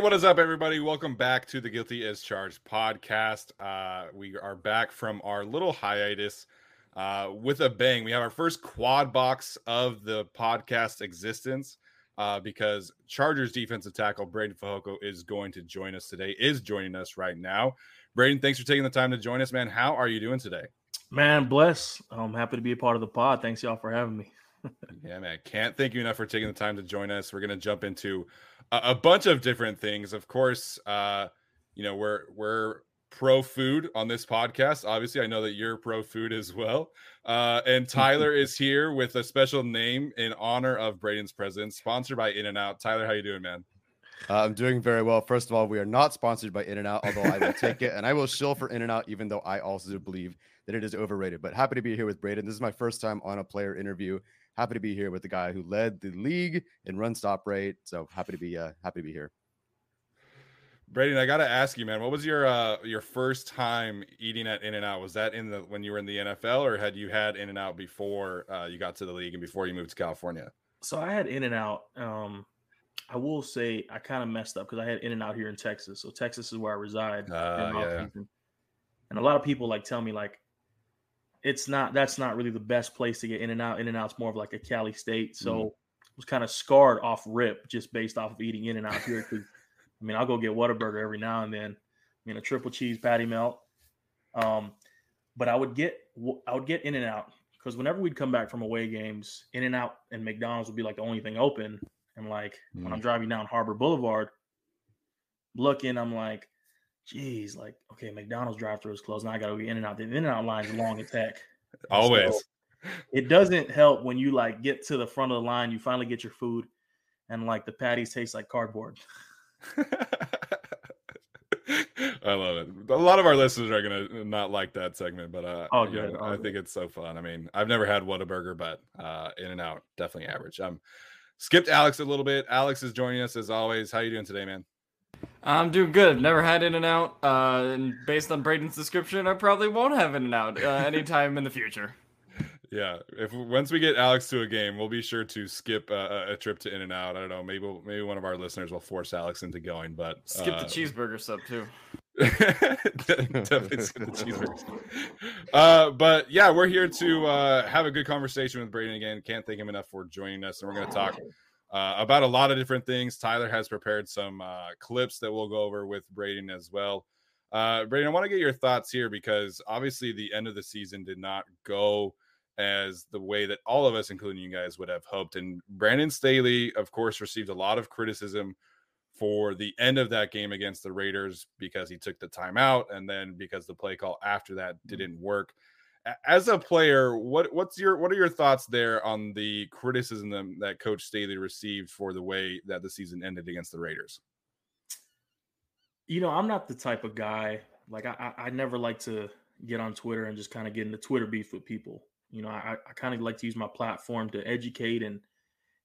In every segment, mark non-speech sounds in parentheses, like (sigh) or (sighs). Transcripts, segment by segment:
What is up, everybody? Welcome back to the Guilty as Charged podcast. Uh, we are back from our little hiatus uh, with a bang. We have our first quad box of the podcast existence uh, because Chargers defensive tackle Breiden Fehoko is going to join us today, is joining us right now. Breiden, thanks for taking the time to join us, man. How are you doing today? Man, bless. I'm happy to be a part of the pod. Thanks, y'all, for having me. (laughs) yeah, man. Can't thank you enough for taking the time to join us. We're going to jump into a, a bunch of different things. Of course, uh, you know, we're we're pro food on this podcast. Obviously, I know that you're pro food as well. Uh, and (laughs) Tyler is here with a special name in honor of Breiden's presence, sponsored by In and Out. Tyler, how you doing, man? Uh, I'm doing very well. First of all, we are not sponsored by In and Out, although I will take it and I will shill for In and Out, even though I also believe that it is overrated. But happy to be here with Breiden. This is my first time on a player interview happy to be here with the guy who led the league in run stop rate. So happy to be uh, happy to be here. Brady, I got to ask you, man, what was your uh, your first time eating at In and Out? Was that in the when you were in the NFL, or had you had In and Out before uh, you got to the league and before you moved to California? So I had In and Out. Um, I will say I kind of messed up because I had In and Out here in Texas. So Texas is where I reside. Uh, yeah. And a lot of people like tell me like it's not that's not really the best place to get in and out. In and out's more of like a Cali state. So mm. I was kind of scarred off rip just based off of eating in and out here. Cause I mean, I'll go get Whataburger every now and then. I mean, a triple cheese patty melt. Um, but I would get I would get in and out because whenever we'd come back from away games, in and out and McDonald's would be like the only thing open. And like mm. when I'm mm. driving down Harbor Boulevard, looking, I'm like, geez, like, okay, McDonald's drive through is closed. Now I got to be in and out. The in and out line is long as heck. Always. So it doesn't help when you like get to the front of the line, you finally get your food, and like the patties taste like cardboard. (laughs) I love it. A lot of our listeners are gonna not like that segment, but uh, oh, good. I think it's so fun. I mean, I've never had Whataburger, but uh, In and Out definitely average. Um, skipped Alex a little bit. Alex is joining us as always. How you doing today, man? I'm doing good. Never had In and Out. Uh, and based on Breiden's description, I probably won't have In and Out uh, (laughs) anytime in the future. Yeah, if once we get Alex to a game, we'll be sure to skip a, a trip to In and Out. I don't know, maybe maybe one of our listeners will force Alex into going, but skip uh, the cheeseburger sub too. (laughs) definitely skip the cheeseburger. Uh, but yeah, we're here to uh, have a good conversation with Breiden again. Can't thank him enough for joining us, and we're going to talk uh, about a lot of different things. Tyler has prepared some uh, clips that we'll go over with Breiden as well. Uh, Breiden, I want to get your thoughts here because obviously the end of the season did not go as the way that all of us, including you guys, would have hoped. And Brandon Staley, of course, received a lot of criticism for the end of that game against the Raiders because he took the timeout and then because the play call after that didn't work as a player, what what's your what are your thoughts there on the criticism that Coach Staley received for the way that the season ended against the Raiders? You know, I'm not the type of guy like I I never like to get on Twitter and just kind of get into Twitter beef with people. You know, I, I kind of like to use my platform to educate and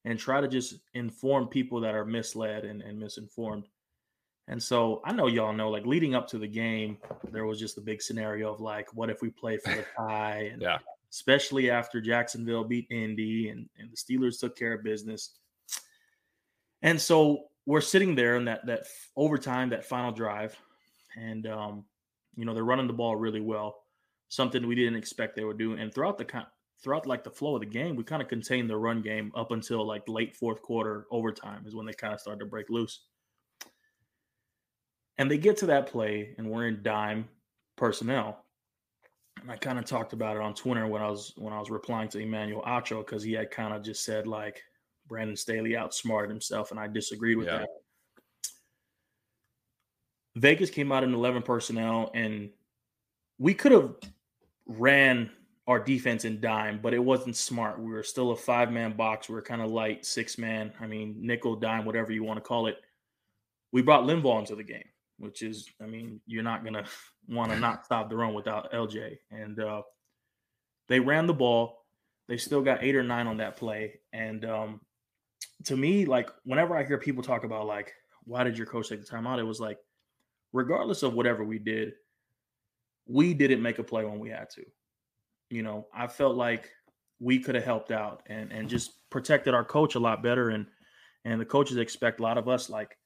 and try to just inform people that are misled and, and misinformed. And so I know y'all know, like leading up to the game, there was just a big scenario of like, what if we play for the tie? And Yeah. especially after Jacksonville beat Indy and, and the Steelers took care of business. And so we're sitting there in that that overtime, that final drive, and um, you know they're running the ball really well, something we didn't expect they would do. And throughout the throughout like the flow of the game, we kind of contained the run game up until like late fourth quarter overtime is when they kind of started to break loose. And they get to that play, and we're in dime personnel. And I kind of talked about it on Twitter when I was when I was replying to Emmanuel Acho because he had kind of just said like Brandon Staley outsmarted himself, and I disagreed with Yeah. that. Vegas came out in 11 personnel, and we could have ran our defense in dime, but it wasn't smart. We were still a five man box. We were kind of light, six man. I mean, nickel, dime, whatever you want to call it. We brought Linval into the game, which is, I mean, you're not going (laughs) to want to not stop the run without LJ. And uh, they ran the ball. They still got eight or nine on that play. And um, to me, like, whenever I hear people talk about, like, why did your coach take the timeout? It was like, regardless of whatever we did, we didn't make a play when we had to. You know, I felt like we could have helped out and and just protected our coach a lot better. And and the coaches expect a lot of us. Like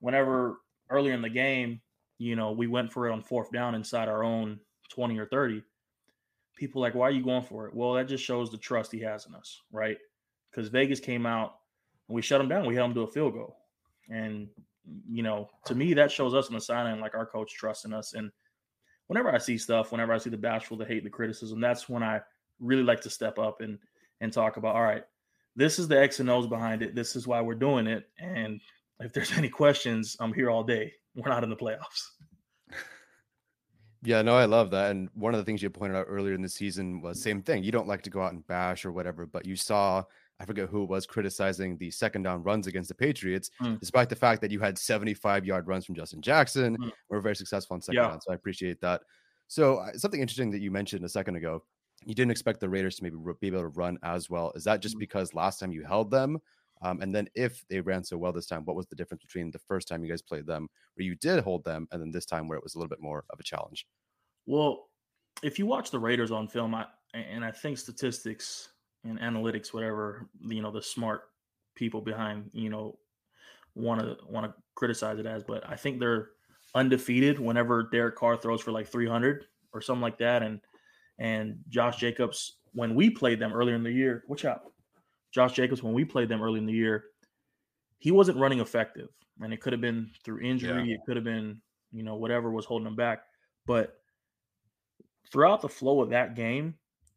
whenever earlier in the game, you know, we went for it on fourth down inside our own twenty or thirty. People like, why are you going for it? Well, that just shows the trust he has in us, right? Because Vegas came out and we shut him down. We held him to a field goal, and you know, to me, that shows us on the sideline like our coach trusting us. And whenever I see stuff, whenever I see the bashful, the hate, the criticism, that's when I really like to step up and and talk about, all right, this is the X and O's behind it. This is why we're doing it. And if there's any questions, I'm here all day. We're not in the playoffs. (laughs) Yeah, no, I love that. And one of the things you pointed out earlier in the season was same thing. You don't like to go out and bash or whatever, but you saw, I forget who it was criticizing the second down runs against the Patriots, Mm. despite the fact that you had 75 yard runs from Justin Jackson. Mm. We're very successful on second Yeah. down. So I appreciate that. So uh, something interesting that you mentioned a second ago, you didn't expect the Raiders to maybe be able to run as well. Is that just Mhm. because last time you held them? Um, and then if they ran so well this time, what was the difference between the first time you guys played them where you did hold them and then this time where it was a little bit more of a challenge? Well, if you watch the Raiders on film, I and I think statistics and analytics, whatever you know, the smart people behind you know want to want to criticize it as, but I think they're undefeated whenever Derek Carr throws for like 300 or something like that, and and Josh Jacobs when we played them earlier in the year, watch out, Josh Jacobs when we played them early in the year, he wasn't running effective, and it could have been through injury, it could have been you know whatever was holding him back, but throughout the flow of that game,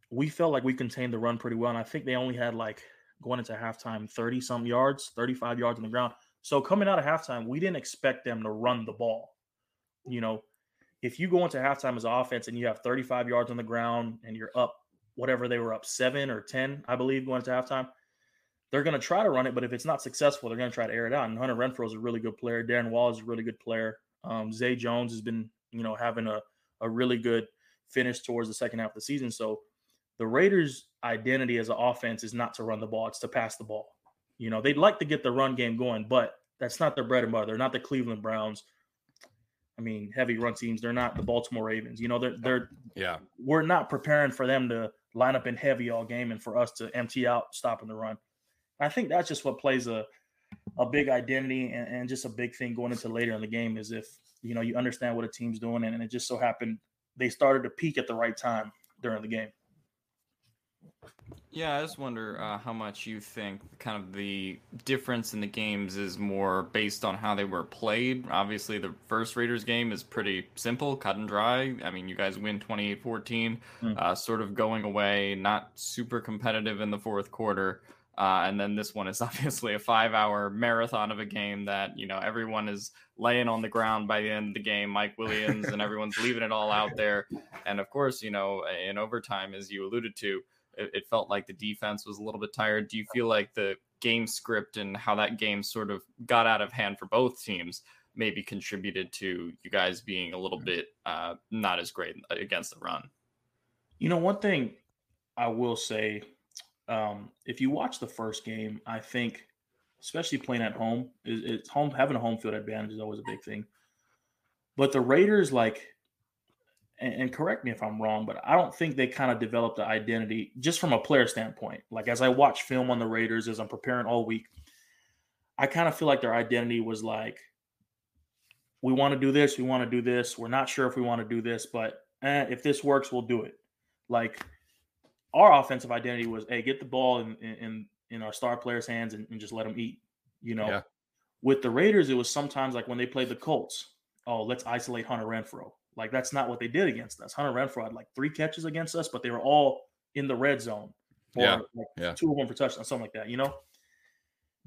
we felt like we contained the run pretty well. And I think they only had like going into halftime 30 some yards, 35 yards on the ground. So coming out of halftime, we didn't expect them to run the ball. You know, if you go into halftime as an offense and you have 35 yards on the ground and you're up whatever they were up seven or 10, I believe, going into halftime, they're going to try to run it. But if it's not successful, they're going to try to air it out. And Hunter Renfrow is a really good player. Darren Wall is a really good player. Um, Zay Jones has been, you know, having a, a really good finish towards the second half of the season. So the Raiders' identity as an offense is not to run the ball, it's to pass the ball. You know, they'd like to get the run game going, but that's not their bread and butter. They're not the Cleveland Browns. I mean, heavy run teams. They're not the Baltimore Ravens. You know, they're they're Yeah. we're not preparing for them to line up in heavy all game and for us to empty out stopping the run. I think that's just what plays a a big identity and, and just a big thing going into later in the game is if you know you understand what a team's doing and, and it just so happened they started to peak at the right time during the game. Yeah, I just wonder uh, how much you think kind of the difference in the games is more based on how they were played. Obviously, the first Raiders game is pretty simple, cut and dry. I mean, you guys win 28 14, Mm. uh, sort of going away, not super competitive in the fourth quarter. Uh, and then this one is (laughs) obviously a five hour marathon of a game that, you know, everyone is laying on the ground by the end of the game. Mike Williams and everyone's leaving it all out there. And of course, you know, in overtime, as you alluded to, it, it felt like the defense was a little bit tired. Do you feel like the game script and how that game sort of got out of hand for both teams maybe contributed to you guys being a little bit uh, not as great against the run? You know, one thing I will say, um, if you watch the first game, I think especially playing at home. It's home having a home field advantage is always a big thing. But the Raiders, like, and, and correct me if I'm wrong, but I don't think they kind of developed the identity just from a player standpoint. Like as I watch film on the Raiders as I'm preparing all week, I kind of feel like their identity was like, we want to do this, we want to do this. We're not sure if we want to do this, but eh, if this works, we'll do it. Like our offensive identity was, hey, get the ball in in, in our star players' hands and, and just let them eat. You know, yeah. with the Raiders, it was sometimes like when they played the Colts. Oh, let's isolate Hunter Renfrow. Like that's not what they did against us. Hunter Renfrow had like three catches against us, but they were all in the red zone. Or yeah. Like yeah. two of them for touchdown, something like that. You know,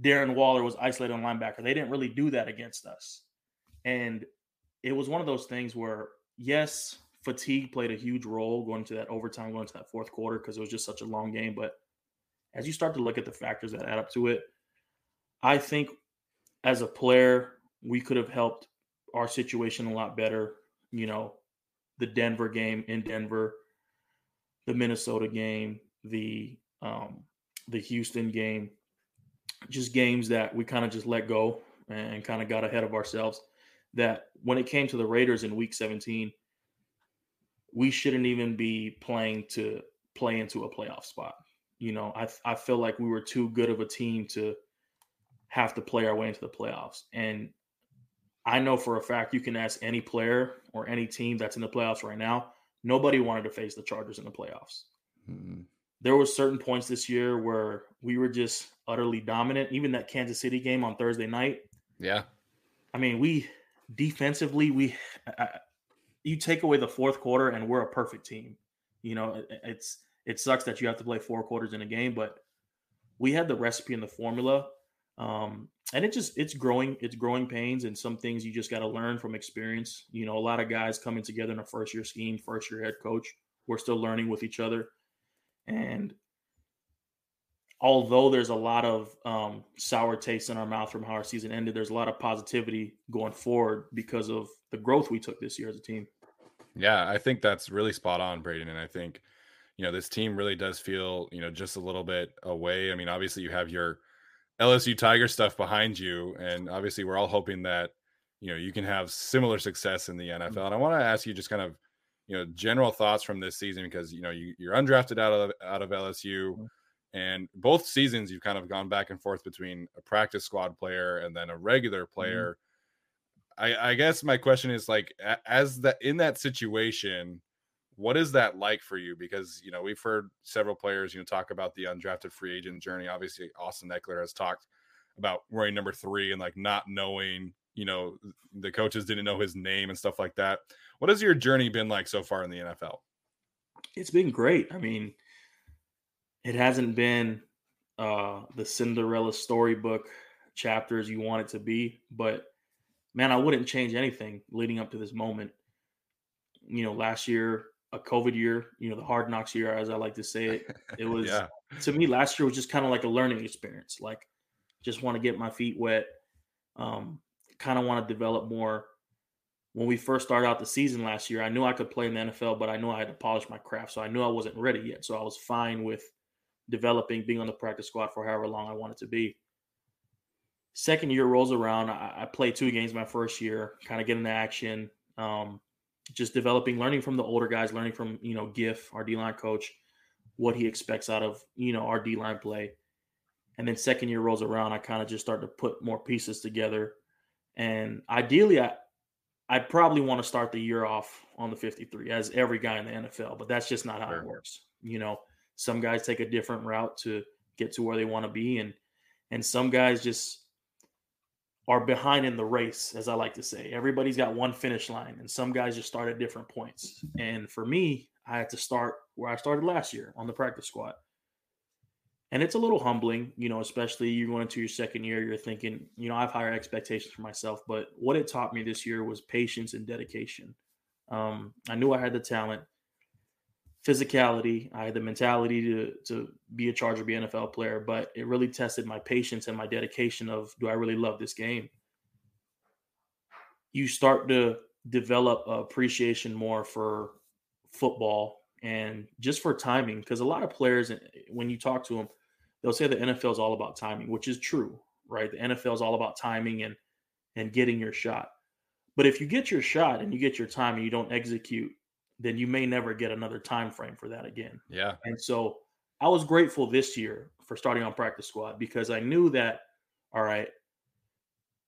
Darren Waller was isolated on linebacker. They didn't really do that against us, and it was one of those things where yes, fatigue played a huge role going to that overtime, going to that fourth quarter because it was just such a long game. But as you start to look at the factors that add up to it, I think as a player, we could have helped our situation a lot better. You know, the Denver game in Denver, the Minnesota game, the um, the Houston game, just games that we kind of just let go and kind of got ahead of ourselves. That when it came to the Raiders in Week 17, we shouldn't even be playing to play into a playoff spot. You know, I I feel like we were too good of a team to have to play our way into the playoffs. And I know for a fact you can ask any player or any team that's in the playoffs right now, nobody wanted to face the Chargers in the playoffs. Mm-hmm. There were certain points this year where we were just utterly dominant. Even that Kansas City game on Thursday night. Yeah. I mean, we defensively, we I, you take away the fourth quarter and we're a perfect team. You know, it, it's it sucks that you have to play four quarters in a game, but we had the recipe and the formula. Um, and it just it's growing, it's growing pains, and some things you just got to learn from experience. You know, a lot of guys coming together in a first year scheme, first year head coach. We're still learning with each other, and although there's a lot of um, sour taste in our mouth from how our season ended, there's a lot of positivity going forward because of the growth we took this year as a team. Yeah, I think that's really spot on, Breiden. And I think, you know, this team really does feel, you know, just a little bit away. I mean, obviously you have your LSU Tiger stuff behind you. And obviously we're all hoping that, you know, you can have similar success in the NFL. And I want to ask you just kind of, you know, general thoughts from this season because, you know, you, you're undrafted out of out of LSU. And both seasons, you've kind of gone back and forth between a practice squad player and then a regular mm-hmm. player. Mm-hmm. I, I guess my question is like, as that in that situation, what is that like for you? Because you know we've heard several players, you know, talk about the undrafted free agent journey. Obviously, Austin Ekeler has talked about wearing number three and like not knowing, you know, the coaches didn't know his name and stuff like that. What has your journey been like so far in the NFL? It's been great. I mean, it hasn't been uh, the Cinderella storybook chapters you want it to be, but man, I wouldn't change anything leading up to this moment. You know, last year, a COVID year, you know, the hard knocks year, as I like to say it. It (laughs) was yeah. to me last year was just kind of like a learning experience. Like, just want to get my feet wet. Um, kind of want to develop more. When we first started out the season last year, I knew I could play in the NFL, but I knew I had to polish my craft. So I knew I wasn't ready yet. So I was fine with developing, being on the practice squad for however long I wanted it to be. Second year rolls around. I, I played two games my first year, kind of getting the action, um, just developing, learning from the older guys, learning from you know Giff, our D line coach, what he expects out of you know our D line play. And then second year rolls around, I kind of just start to put more pieces together. And ideally, I I'd probably want to start the year off on the 53 as every guy in the NFL, but that's just not how sure. it works. You know, some guys take a different route to get to where they want to be, and and some guys just are behind in the race, as I like to say. Everybody's got one finish line, and some guys just start at different points. And for me, I had to start where I started last year on the practice squad. And it's a little humbling, you know, especially you're going into your second year, you're thinking, you know, I have higher expectations for myself. But what it taught me this year was patience and dedication. Um, I knew I had the talent physicality. I had the mentality to to be a Charger, be an NFL player, but it really tested my patience and my dedication of do I really love this game? You start to develop appreciation more for football and just for timing because a lot of players eh, when you talk to them they'll say the NFL is all about timing which is true right? The NFL is all about timing and and getting your shot. But if you get your shot and you get your time and you don't execute, then you may never get another time frame for that again. Yeah. And so I was grateful this year for starting on practice squad because I knew that all right,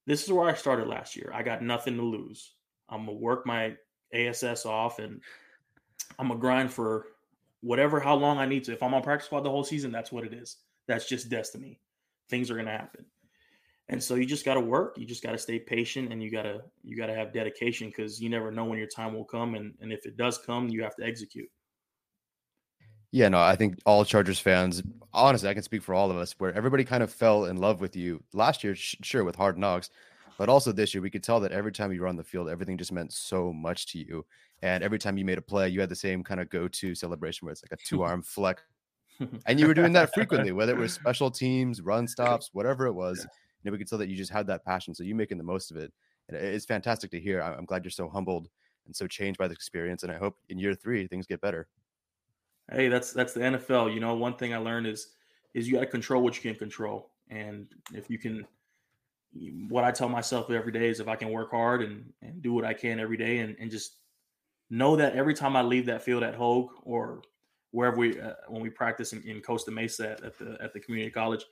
this is where I started last year. I got nothing to lose. I'm gonna work my ASS off and I'm gonna grind for whatever how long I need to. If I'm on practice squad the whole season, that's what it is. That's just destiny. Things are gonna happen. And so you just gotta work. You just gotta stay patient and you gotta you gotta have dedication because you never know when your time will come and, and if it does come, you have to execute. Yeah, no, I think all Chargers fans, honestly, I can speak for all of us, where everybody kind of fell in love with you last year, sure, with Hard Knocks, but also this year, we could tell that every time you were on the field, everything just meant so much to you. And every time you made a play, you had the same kind of go to celebration where it's like a two arm (laughs) flex. And you were doing that frequently, whether it was special teams, run stops, whatever it was. You know, we could tell that you just had that passion. So you making the most of it. And it's fantastic to hear. I'm glad you're so humbled and so changed by the experience. And I hope in year three, things get better. Hey, that's that's the NFL. You know, one thing I learned is is you got to control what you can control, and if you can, what I tell myself every day is if I can work hard and and do what I can every day, and and just know that every time I leave that field at Hoag or wherever we uh, when we practice in, in Costa Mesa at the at the community college,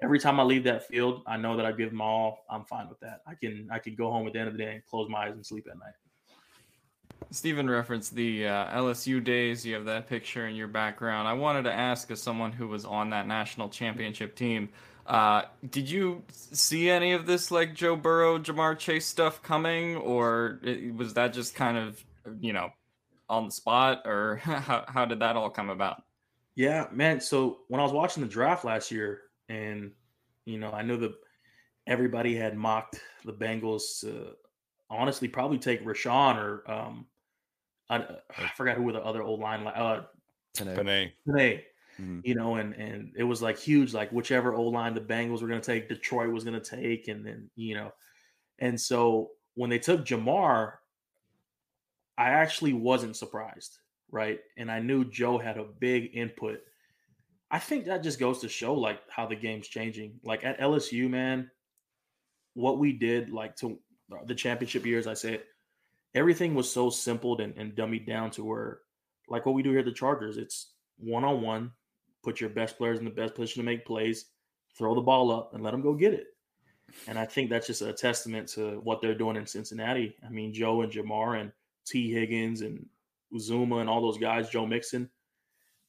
every time I leave that field, I know that I give them all. I'm fine with that. I can I can go home at the end of the day and close my eyes and sleep at night. Stephen referenced the uh, LSU days. You have that picture in your background. I wanted to ask, as someone who was on that national championship team, uh, did you see any of this like Joe Burrow, Ja'Marr Chase stuff coming, or was that just kind of you know on the spot, or (laughs) how how did that all come about? Yeah, man. So when I was watching the draft last year, and you know, I know that everybody had mocked the Bengals to honestly probably take Rashawn or um, I, I forgot who were the other old line. Uh, Penei. Penei. Mm-hmm. You know, and and it was like huge, like whichever old line the Bengals were going to take, Detroit was going to take, and then you know, and so when they took Ja'Marr, I actually wasn't surprised, right? And I knew Joe had a big input. I think that just goes to show like how the game's changing. Like at LSU, man, what we did like to the championship years, I said everything was so simple and, and dummied down to where, like what we do here at the Chargers, it's one on one, put your best players in the best position to make plays, throw the ball up, and let them go get it. And I think that's just a testament to what they're doing in Cincinnati. I mean, Joe and Ja'Marr and Tee Higgins and Uzomah and all those guys, Joe Mixon,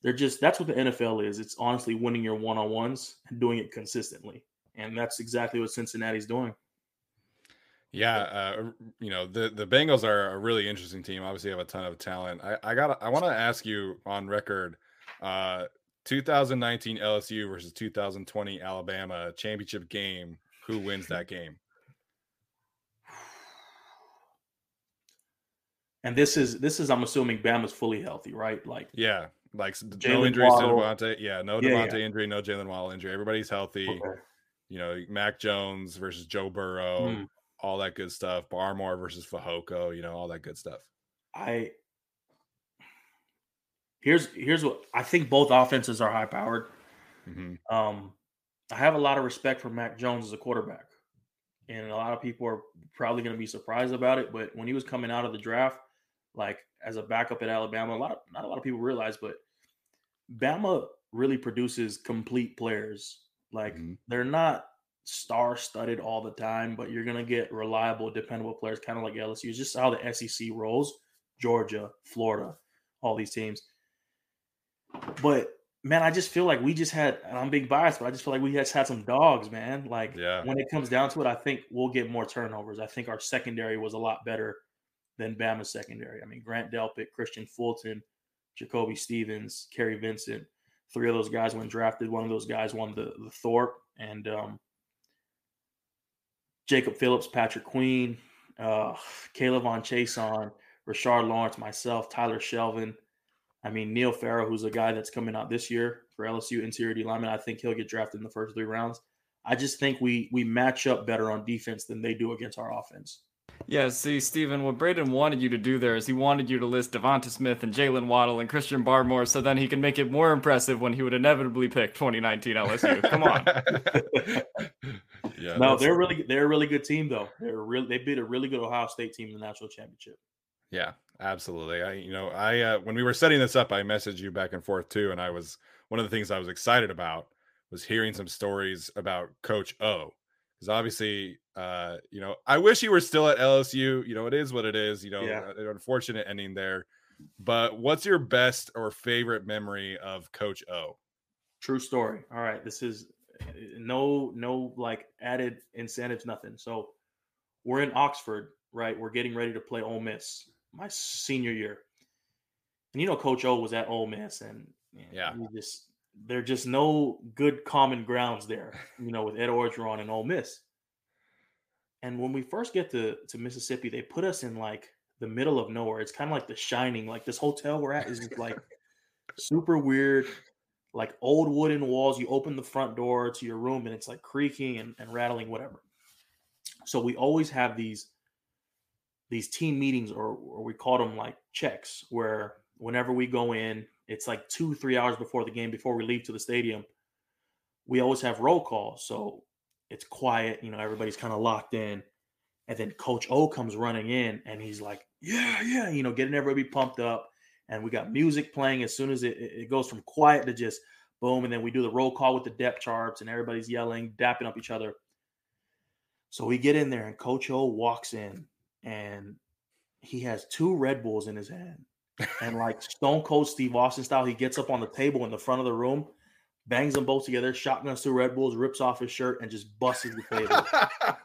they're just that's what the NFL is. It's honestly winning your one on ones and doing it consistently. And that's exactly what Cincinnati's doing. Yeah, uh, you know the the Bengals are a really interesting team. Obviously, have a ton of talent. I, I got I want to ask you on record, uh, 2019 LSU versus 2020 Alabama championship game. Who wins that game? (sighs) And this is this is I'm assuming Bama's fully healthy, right? Like yeah, like Jaylen no injuries Waddle. to DeVonta. Yeah, no DeVonta yeah, yeah. injury, no Jalen Waddle injury. Everybody's healthy. Okay. You know, Mac Jones versus Joe Burrow. Mm all that good stuff. Barmore versus Fehoko, you know, all that good stuff. I here's here's what I think both offenses are high powered. Mm-hmm. Um, I have a lot of respect for Mac Jones as a quarterback, and a lot of people are probably going to be surprised about it. But when he was coming out of the draft, like as a backup at Alabama, a lot of not a lot of people realize, but Bama really produces complete players. Like mm-hmm. they're not star studded all the time, but you're gonna get reliable, dependable players, kind of like LSU. It's just how the SEC rolls. Georgia, Florida, all these teams. But man, I just feel like we just had. I'm being biased, but I just feel like we just had some dogs, man. Like yeah. when it comes down to it, I think we'll get more turnovers. I think our secondary was a lot better than Bama's secondary. I mean, Grant Delpit, Kristian Fulton, Jacoby Stevens, Kary Vincent. Three of those guys when drafted. One of those guys won the the Thorpe, and um, Jacob Phillips, Patrick Queen, uh, K'Lavon Chaisson, Rashard Lawrence, myself, Tyler Shelvin. I mean, Neil Farrell, who's a guy that's coming out this year for LSU interior D lineman. I think he'll get drafted in the first three rounds. I just think we we match up better on defense than they do against our offense. Yeah, see, Stephen, what Breiden wanted you to do there is he wanted you to list Devonta Smith and Jalen Waddle and Christian Barmore so then he can make it more impressive when he would inevitably pick 2019 LSU. Come on. (laughs) Yeah, no, they're really they're a really good team though. They're really they beat a really good Ohio State team in the national championship. Yeah, absolutely. I, you know, I uh, when we were setting this up, I messaged you back and forth too, and I was one of the things I was excited about was hearing some stories about Coach O, because obviously, uh, you know, I wish he were still at LSU. You know, it is what it is. You know, Yeah. an unfortunate ending there. But what's your best or favorite memory of Coach O? True story. All right, this is uh, no no like added incentives, nothing. So we're in Oxford, right? We're getting ready to play Ole Miss, my senior year, and you know Coach O was at Ole Miss, and Yeah. we just there just no good common grounds there, you know, with Ed Orgeron and Ole Miss. And when we first get to to Mississippi, they put us in like the middle of nowhere. It's kind of like The Shining. Like this hotel we're at is just like (laughs) super weird, like old wooden walls. You open the front door to your room and it's like creaking and, and rattling, whatever. So we always have these these team meetings, or, or we call them like checks, where whenever we go in, it's like two, three hours before the game, before we leave to the stadium. We always have roll call, so it's quiet. You know, everybody's kind of locked in. And then Coach O comes running in, and he's like, "Yeah, yeah," you know, getting everybody pumped up. And we got music playing as soon as it, it goes from quiet to just boom, and then we do the roll call with the depth charts, and everybody's yelling, dapping up each other. So we get in there, and Coach O walks in, and he has two Red Bulls in his hand, and like Stone Cold Steve Austin style, he gets up on the table in the front of the room, bangs them both together, shotguns two Red Bulls, rips off his shirt, and just busts the table.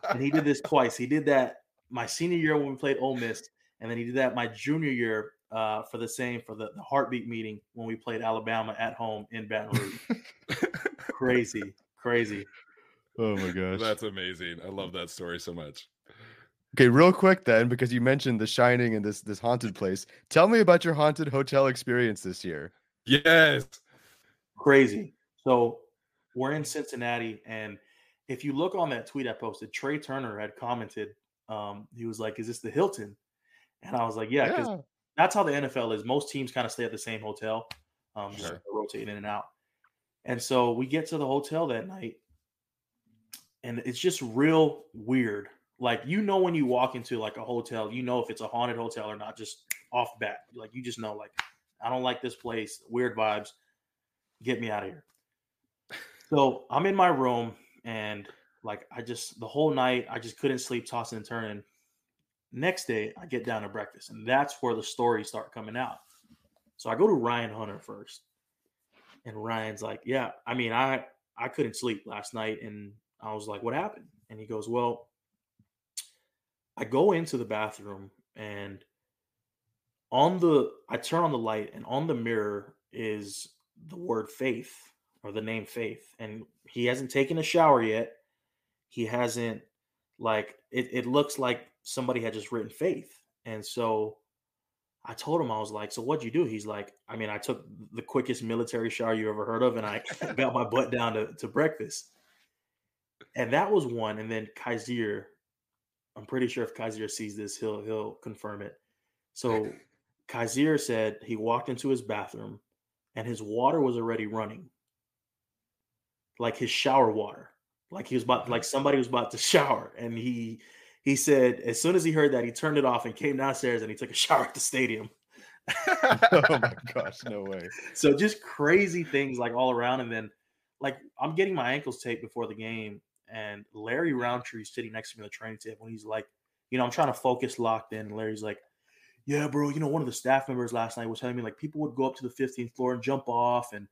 (laughs) and he did this twice. He did that my senior year when we played Ole Miss, and then he did that my junior year uh, for the same for the, the heartbeat meeting when we played Alabama at home in Baton Rouge. (laughs) crazy, crazy. Oh my gosh. That's amazing. I love that story so much. Okay, real quick then, because you mentioned The Shining and this this haunted place. Tell me about your haunted hotel experience this year. Yes. crazy. So we're in Cincinnati, and if you look on that tweet I posted, Trey Turner had commented. Um, he was like, "Is this the Hilton?" And I was like, "Yeah," because that's how the NFL is. Most teams kind of stay at the same hotel, um, just Sure. rotating in and out. And so we get to the hotel that night, and it's just real weird. Like you know when you walk into like a hotel, you know if it's a haunted hotel or not, just off bat. Like you just know, like I don't like this place. Weird vibes. Get me out of here. So I'm in my room and like I just the whole night I just couldn't sleep, tossing and turning. Next day I get down to breakfast, and that's where the stories start coming out. So I go to Ryan Hunter first, and Ryan's like, "Yeah, I mean, I I couldn't sleep last night, and I was like, what happened?" And he goes, "Well, I go into the bathroom and on the I turn on the light and on the mirror is the word faith or the name faith and he hasn't taken a shower yet. He hasn't like it, it looks like somebody had just written faith. And so I told him I was like, "So what'd you do?" He's like, "I mean, I took the quickest military shower you ever heard of, and I (laughs) got my butt down to, to breakfast." And that was one. And then Kaiser, I'm pretty sure if Kaiser sees this, he'll he'll confirm it. So (laughs) Kaiser said he walked into his bathroom, and his water was already running, like his shower water, like he was about like somebody was about to (laughs) shower, and he he said as soon as he heard that, he turned it off and came downstairs and he took a (laughs) shower at the stadium. oh my gosh, no way. So just crazy things like all around. And then like I'm getting my ankles taped before the game, and Larry Rountree's sitting next to me on the training table, and he's like, you know, I'm trying to focus locked in. And Larry's like, Yeah, bro, you know, one of the staff members last night was telling me like people would go up to the 15th floor and jump off, and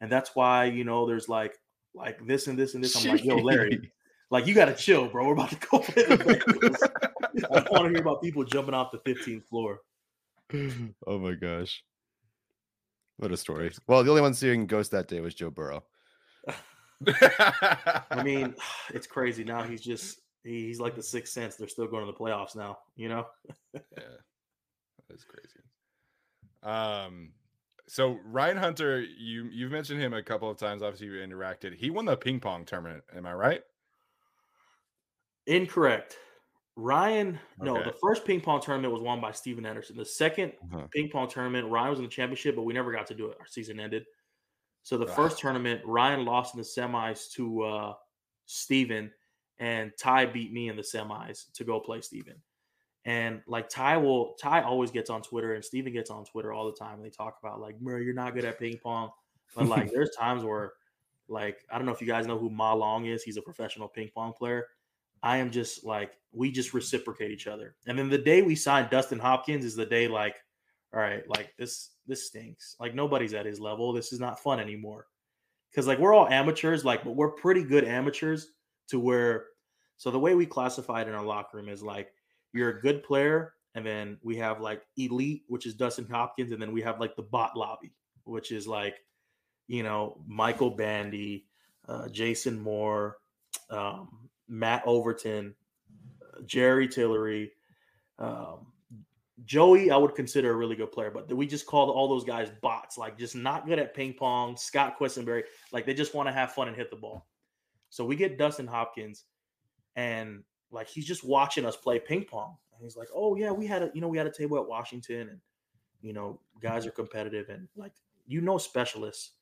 and that's why, you know, there's like like this and this and this. I'm like, yo, Larry, (laughs) like you gotta chill, bro. We're about to go play the Bengals. I don't want to hear about people jumping off the 15th floor. (sighs) oh my gosh. What a story. Well, the only one seeing Ghost that day was Joe Burrow. (laughs) I (laughs) mean, (sighs) it's crazy. Now he's just he's like the sixth sense. They're still going to the playoffs now, you know? yeah, that's crazy. Um, so Ryan Hunter, you you've mentioned him a couple of times. Obviously, you interacted. He won the ping pong tournament. Am I right? Incorrect. Ryan, no, the first ping pong tournament was won by Stephen Anderson. The 2nd Uh-huh. ping pong tournament, Ryan was in the championship, but we never got to do it. Our season ended. So the first tournament, Ryan lost in the semis to uh Steven, and Ty beat me in the semis to go play Steven. And like Ty will Ty always gets on Twitter and Steven gets on Twitter all the time and they talk about like Murray, you're not good at ping pong. But like there's (laughs) times where like I don't know if you guys know who Ma Long is. He's a professional ping pong player. I am just like we just reciprocate each other. And then the day we signed Dustin Hopkins is the day like, all right, like this this stinks. Like nobody's at his level. This is not fun anymore. Cause like we're all amateurs, like, but we're pretty good amateurs to where so the way we classify it in our locker room is like you're a good player, and then we have like elite, which is Dustin Hopkins, and then we have like the bot lobby, which is like, you know, Michael Bandy, uh, Jason Moore, um, Matt Overton, uh, Jerry Tillery, um, Joey, I would consider a really good player, but we just called all those guys bots, like just not good at ping pong. Scott Quessenberry, like they just want to have fun and hit the ball. So we get Dustin Hopkins, and like he's just watching us play ping pong, and he's like, "Oh yeah, we had a you know we had a table at Washington, and you know guys are competitive, and like you know specialists,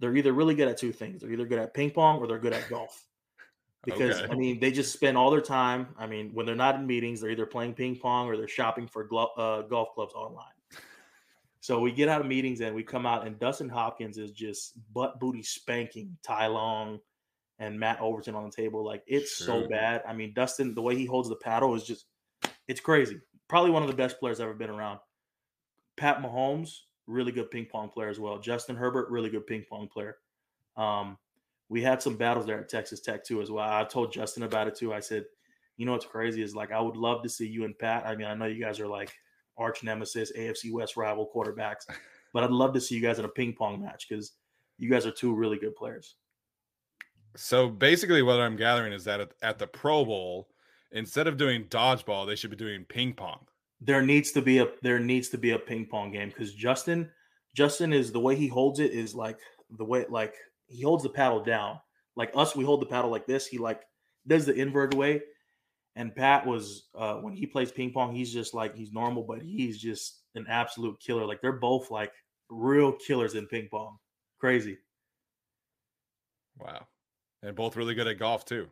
they're either really good at two things: they're either good at ping pong or they're good at golf." Because okay. I mean, they just spend all their time. I mean, when they're not in meetings, they're either playing ping pong or they're shopping for glo- uh, golf clubs online. So we get out of meetings and we come out, and Dustin Hopkins is just butt booty spanking Ty Long, and Matt Overton on the table. Like it's sure. so bad. I mean, Dustin, the way he holds the paddle is just it's crazy. Probably one of the best players I've ever been around. Pat Mahomes, really good ping pong player as well. Justin Herbert, really good ping pong player. Um, we had some battles there at Texas Tech too as well. I told Justin about it too. I said, you know what's crazy is like I would love to see you and Pat. I mean, I know you guys are like arch nemesis, AFC West rival quarterbacks, (laughs) but I'd love to see you guys in a ping pong match because you guys are two really good players. So basically, what I'm gathering is that at, at the Pro Bowl, instead of doing dodgeball, they should be doing ping pong. There needs to be a there needs to be a ping pong game because Justin Justin is the way he holds it is like the way like he holds the paddle down. Like us, we hold the paddle like this. He like does the invert way. And Pat was uh when he plays ping pong, he's just like he's normal, but he's just an absolute killer. Like they're both like real killers in ping pong. Crazy. Wow and both really good at golf too.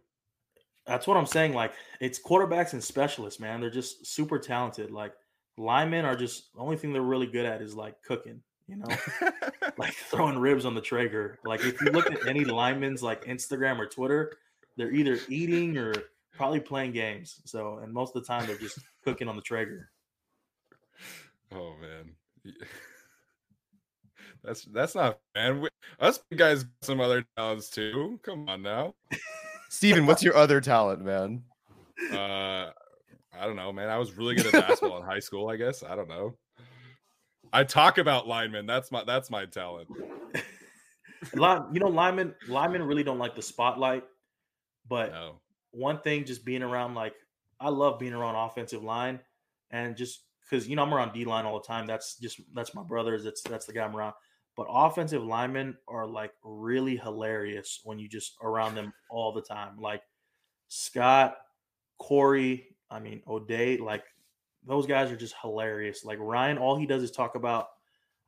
That's what I'm saying. Like it's quarterbacks and specialists, man. They're just super talented. Like linemen are just the only thing they're really good at is like cooking, you know, (laughs) like throwing ribs on the Traeger. Like if you look at any linemen's like Instagram or Twitter, they're either eating or probably playing games. So, and most of the time they're just cooking on the Traeger. Oh man. (laughs) That's that's not man. We, us guys some other talents too. Come on now. Steven, what's your other talent, man? Uh I don't know, man. I was really good at basketball in high school, I guess. I don't know. I talk about linemen. That's my that's my talent. (laughs) you know, linemen linemen really don't like the spotlight, but no. one thing just being around like I love being around offensive line and just because you know I'm around D line all the time. That's just that's my brothers. That's that's the guy I'm around. But offensive linemen are like really hilarious when you just around them all the time. Like Scott, Corey, I mean O'Day, like those guys are just hilarious. Like Ryan, all he does is talk about,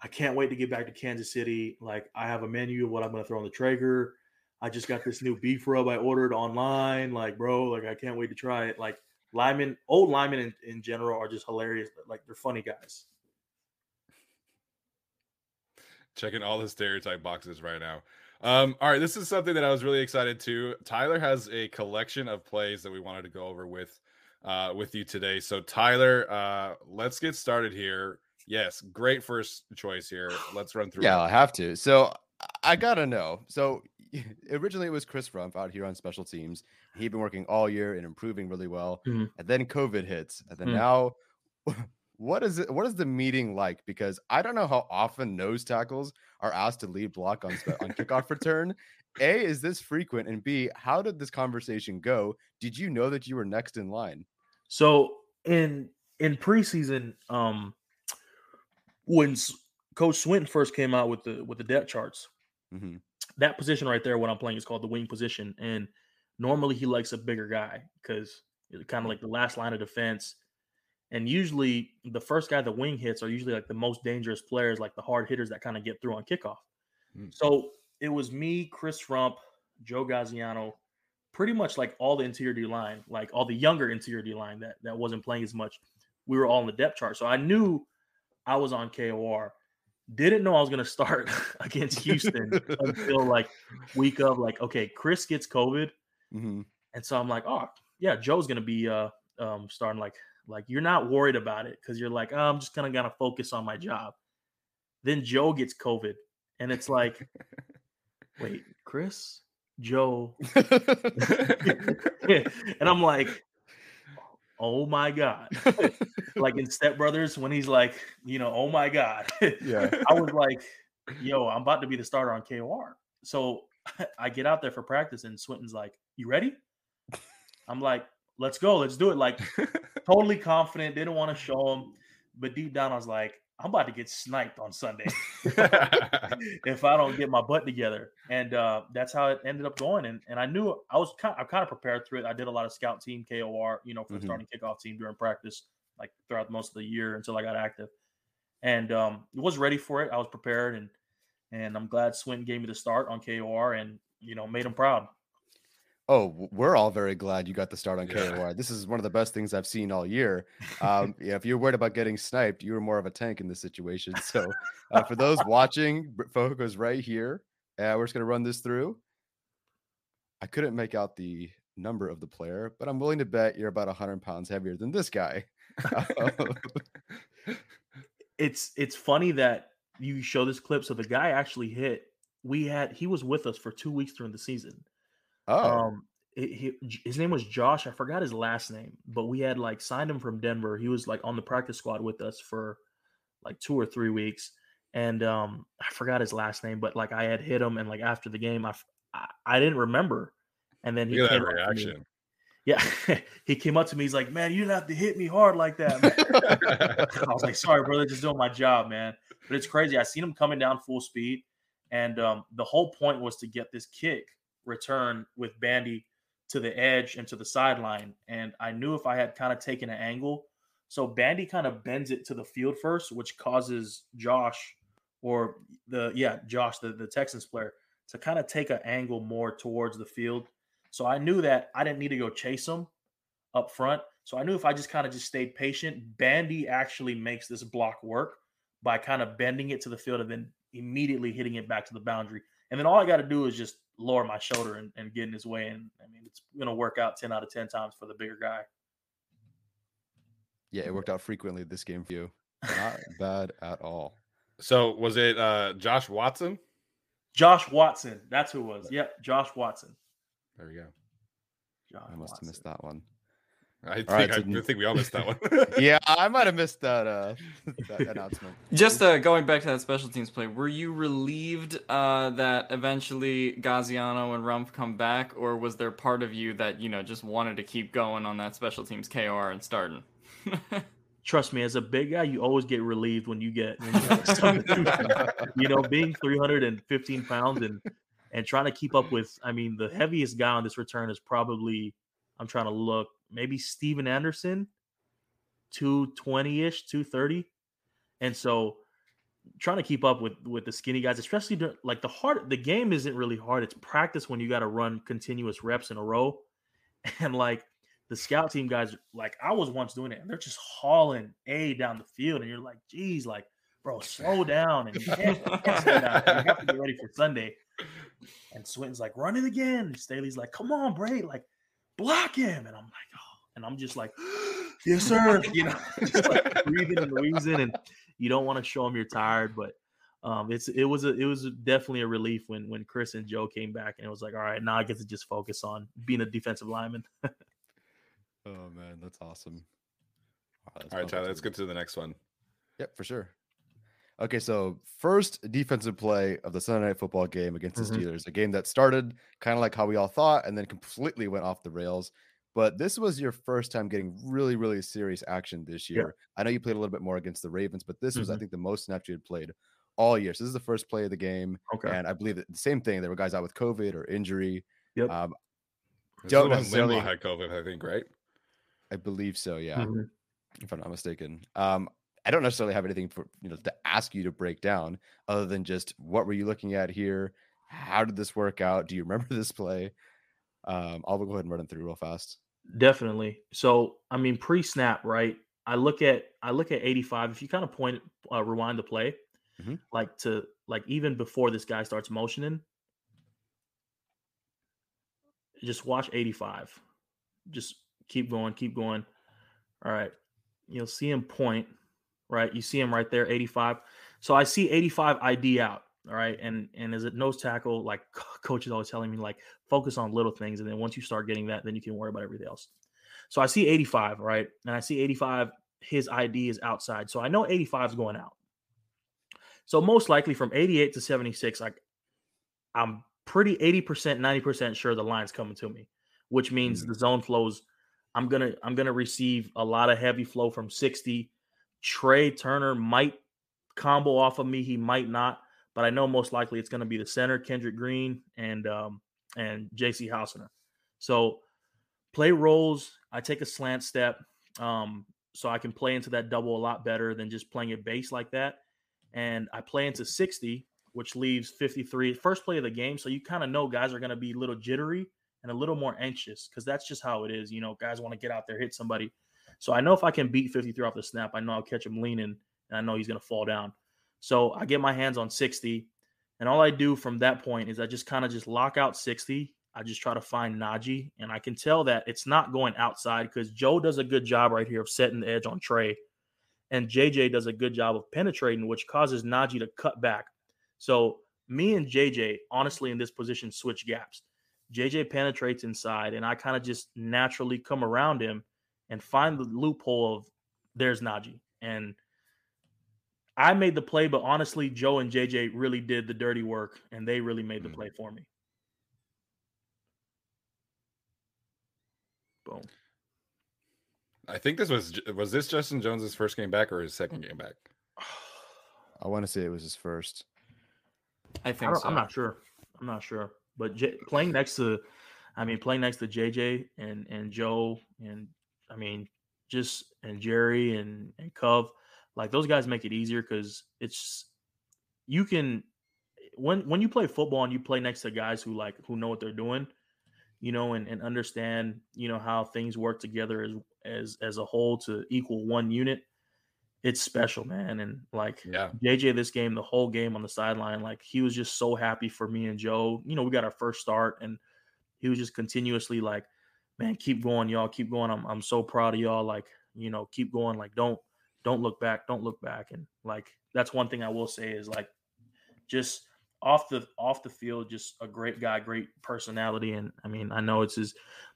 I can't wait to get back to Kansas City. Like I have a menu of what I'm gonna throw on the Traeger. I just got this new beef rub I ordered online. Like, bro, like I can't wait to try it. Like Lyman, old Lyman in, in general are just hilarious. Like they're funny guys checking all the stereotype boxes right now. Um, all right, this is something that I was really excited to. Tyler has a collection of plays that we wanted to go over with uh, with you today. So Tyler, uh, let's get started here. Yes, great first choice here. Let's run through. Yeah, I have to. So I gotta know. So (laughs) originally it was Chris Rumph out here on special teams. He'd been working all year and improving really well. Mm-hmm. And then COVID hits, and then mm-hmm. now (laughs) what is it what is the meeting like because i don't know how often nose tackles are asked to lead block on on kickoff return a is this frequent and b how did this conversation go did you know that you were next in line so in in preseason um when coach swinton first came out with the with the depth charts mm-hmm. that position right there what i'm playing is called the wing position and normally he likes a bigger guy because it's kind of like the last line of defense and usually the first guy the wing hits are usually like the most dangerous players, like the hard hitters that kind of get through on kickoff. Mm. So it was me, Chris Rumph, Joe Gaziano, pretty much like all the interior D line, like all the younger interior D line that that wasn't playing as much, we were all in the depth chart. So I knew I was on KOR. Didn't know I was going (laughs) to start against Houston (laughs) until like week of like, okay, Chris gets COVID. Mm-hmm. And so I'm like, oh, yeah, Joe's going to be uh, um, starting like, like you're not worried about it because you're like, oh, I'm just kind of going to focus on my job. Then Joe gets COVID. And it's like, (laughs) wait, Chris, Joe. (laughs) (laughs) and I'm like, oh, oh my God. (laughs) like in Step Brothers, when he's like, you know, oh my God. yeah. I was like, yo, I'm about to be the starter on KOR. So I get out there for practice and Swinton's like, you ready? I'm like, let's go, let's do it. Like, totally confident, didn't want to show him. But deep down, I was like, I'm about to get sniped on Sunday (laughs) if I don't get my butt together. And uh, that's how it ended up going. And and I knew I was kind of, I kind of prepared through it. I did a lot of scout team KOR, you know, for the Mhm. starting kickoff team during practice, like throughout most of the year until I got active. And um, was ready for it. I was prepared, and and I'm glad Swinton gave me the start on KOR, and you know, made him proud. Oh, we're all very glad you got the start on Yeah. KOR. This is one of the best things I've seen all year. (laughs) Um, yeah, if you're worried about getting sniped, you were more of a tank in this situation. So, uh, for those (laughs) watching, Fehoko's right here. Uh, we're just gonna run this through. I couldn't make out the number of the player, but I'm willing to bet you're about 100 pounds heavier than this guy. (laughs) it's it's funny that you show this clip. So the guy actually hit. We had he was with us for two weeks during the season. Oh, Um, he, his name was Josh. I forgot his last name, but we had like signed him from Denver. He was like on the practice squad with us for like two or three weeks, and um, I forgot his last name. But like I had hit him, and like after the game, I I didn't remember, and then he Look came up to me. reaction. Yeah, (laughs) he came up to me. He's like, "Man, you didn't have to hit me hard like that." (laughs) I was like, sorry, brother, just doing my job, man. But it's crazy. I seen him coming down full speed, and um, the whole point was to get this kick return with Bandy to the edge and to the sideline. And I knew if I had kind of taken an angle, so Bandy kind of bends it to the field first, which causes Josh or the yeah Josh the the Texans player to kind of take an angle more towards the field. So I knew that I didn't need to go chase him up front. So I knew if I just kind of just stayed patient, Bandy actually makes this block work by kind of bending it to the field and then immediately hitting it back to the boundary. And then all I got to do is just lower my shoulder and, and get in his way. And I mean, it's going to work out 10 out of 10 times for the bigger guy. yeah, it worked out frequently this game for you. Not (laughs) bad at all. So was it uh Josh Watson? Josh Watson. That's who it was. Yep. Josh Watson. There we go. Josh I must have missed that one. I think right, I, so- think we all missed that one. (laughs) Yeah, (laughs) I might have missed that uh (laughs) that announcement. Just uh, going back to that special teams play, were you relieved uh, that eventually Gaziano and Rumph come back, or was there part of you that you know just wanted to keep going on that special teams KR and starting? Trust me, as a big guy, you always get relieved when you get, when you, get you know, being 315 pounds and and trying to keep up with. I mean, the heaviest guy on this return is probably. I'm trying to look. Maybe Stephen Anderson, 220 ish, 230, and so trying to keep up with with the skinny guys, especially during, like the hard. The game isn't really hard. It's practice when you got to run continuous reps in a row, (laughs) and like the scout team guys, like I was once doing it, and they're just hauling a down the field, and you're like, geez, like bro, slow down, and you can't, you have to get ready for Sunday. And Swinton's like, run it again. And Staley's like, come on, Bray, like block him. And I'm like, oh, and I'm just like, (gasps) yes, sir. (laughs) You know, (laughs) just like breathing and wheezing, and you don't want to show them you're tired, but. Um, it's it was a it was definitely a relief when when Chris and Joe came back and it was like all right now I get to just focus on being a defensive lineman. Oh man, that's awesome. Wow, that's all right, Tyler, let's get to the next one. Yep, for sure. Okay, so first defensive play of the Sunday night football game against Mhm. the Steelers, a game that started kind of like how we all thought and then completely went off the rails. But this was your first time getting really, really serious action this Yeah. year. I know you played a little bit more against the Ravens, but this was, I Mhm. think, the most snaps you had played all year. So this is the first play of the game. Okay. And I believe that the same thing. There were guys out with COVID or injury. Yep. Um, This Don't necessarily- Linval had COVID, I think, right? I believe so, yeah. Mhm. if I'm not mistaken. Um, I don't necessarily have anything for you know to ask you to break down, other than just what were you looking at here? How did this work out? Do you remember (laughs) this play? Um, I'll go ahead and run it through real fast. Definitely. So, I mean, pre-snap, right? I look at I look at 85. If you kind of point uh, rewind the play, Mhm. like to like even before this guy starts motioning, just watch 85. Just keep going, keep going. All right. You'll see him point, right? You see him right there, 85. So I see 85 ID out. All right. And and as a nose tackle, like (laughs) coach is always telling me, like focus on little things. And then once you start getting that, then you can worry about everything else. So I see 85, right? And I see 85, his ID is outside. So I know 85 is going out. So most likely from 88 to 76, like I'm pretty 80%, 90% sure the line's coming to me, which means Mhm. the zone flows. I'm gonna I'm gonna receive a lot of heavy flow from 60. Trai Turner might combo off of me, he might not, but I know most likely it's gonna be the center, Kendrick Green, and um and JC Hassenauer. So play rolls. I take a slant step, um, so I can play into that double a lot better than just playing it base like that. And I play into 60, which leaves 53, first play of the game. So you kind of know guys are going to be a little jittery and a little more anxious because that's just how it is. You know, guys want to get out there, hit somebody. So I know if I can beat 53 off the snap, I know I'll catch him leaning and I know he's going to fall down. So I get my hands on 60. And all I do from that point is I just kind of just lock out 60. I just try to find Najee. And I can tell that it's not going outside because Joe does a good job right here of setting the edge on Trai. And JJ does a good job of penetrating, which causes Najee to cut back. So me and JJ, honestly, in this position, switch gaps. JJ penetrates inside, and I kind of just naturally come around him and find the loophole of there's Najee. And I made the play, but honestly, Joe and JJ really did the dirty work, and they really made the Mm. play for me. Boom. I think this was was this Justin Jones's first game back or his second game back? (sighs) I want to say it was his first. I I think don't, so. I'm not sure. I'm not sure. But J- playing next to, I mean, playing next to JJ and and Joe and I mean, just and Jerry and and Cove, like those guys make it easier because it's you can when when you play football and you play next to guys who like who know what they're doing, you know, and and understand you know how things work together as as as a whole to equal one unit. It's special, man, and like Yeah. JJ this game, the whole game on the sideline, like he was just so happy for me and Joe. You know, we got our first start, and he was just continuously like, "Man, keep going, y'all, keep going. I'm I'm so proud of y'all. Like, you know, keep going. Like, don't don't look back, don't look back." And like that's one thing I will say is like, just off the off the field, just a great guy, great personality, and I mean, I know it's his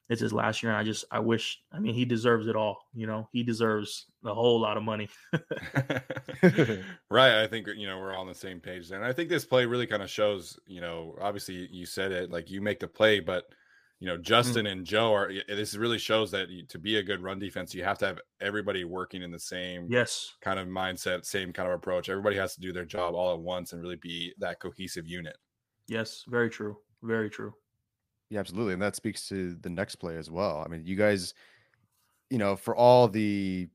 it's his last year, and I just I wish, I mean, he deserves it all. You know, he deserves a whole lot of money. (laughs) right. I think you know we're all on the same page there, and I think this play really kind of shows. You know, obviously you said it like you make the play, but you know Justin and Joe are. This really shows that you, to be a good run defense, you have to have everybody working in the same Yes. kind of mindset, same kind of approach. Everybody has to do their job all at once and really be that cohesive unit. Yes, very true. Very true. Yeah, absolutely. And that speaks to the next play as well. I mean, you guys, you know, for all the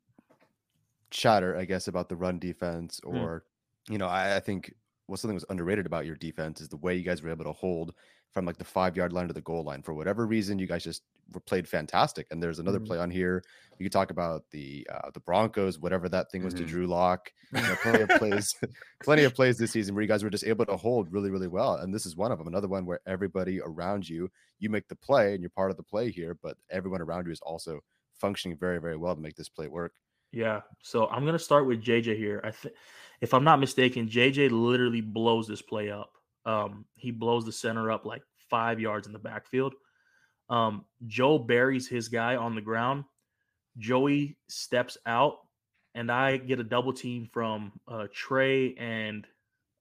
chatter, I guess, about the run defense, Mm. or, you know, I, I think what something was underrated about your defense is the way you guys were able to hold from like the five yard line to the goal line. For whatever reason, you guys just were played fantastic. And there's another Mhm. play on here. You could talk about the uh, the Broncos, whatever that thing was to Mhm. Drew Lock. You know, plenty of plays, (laughs) (laughs) plenty of plays this season where you guys were just able to hold really, really well. And this is one of them. Another one where everybody around you, you make the play and you're part of the play here, but everyone around you is also functioning very, very well to make this play work. Yeah. So I'm gonna start with JJ here. I think, if I'm not mistaken, JJ literally blows this play up. Um, he blows the center up like five yards in the backfield. Um, Joe buries his guy on the ground. Joey steps out, and I get a double team from uh, Trai and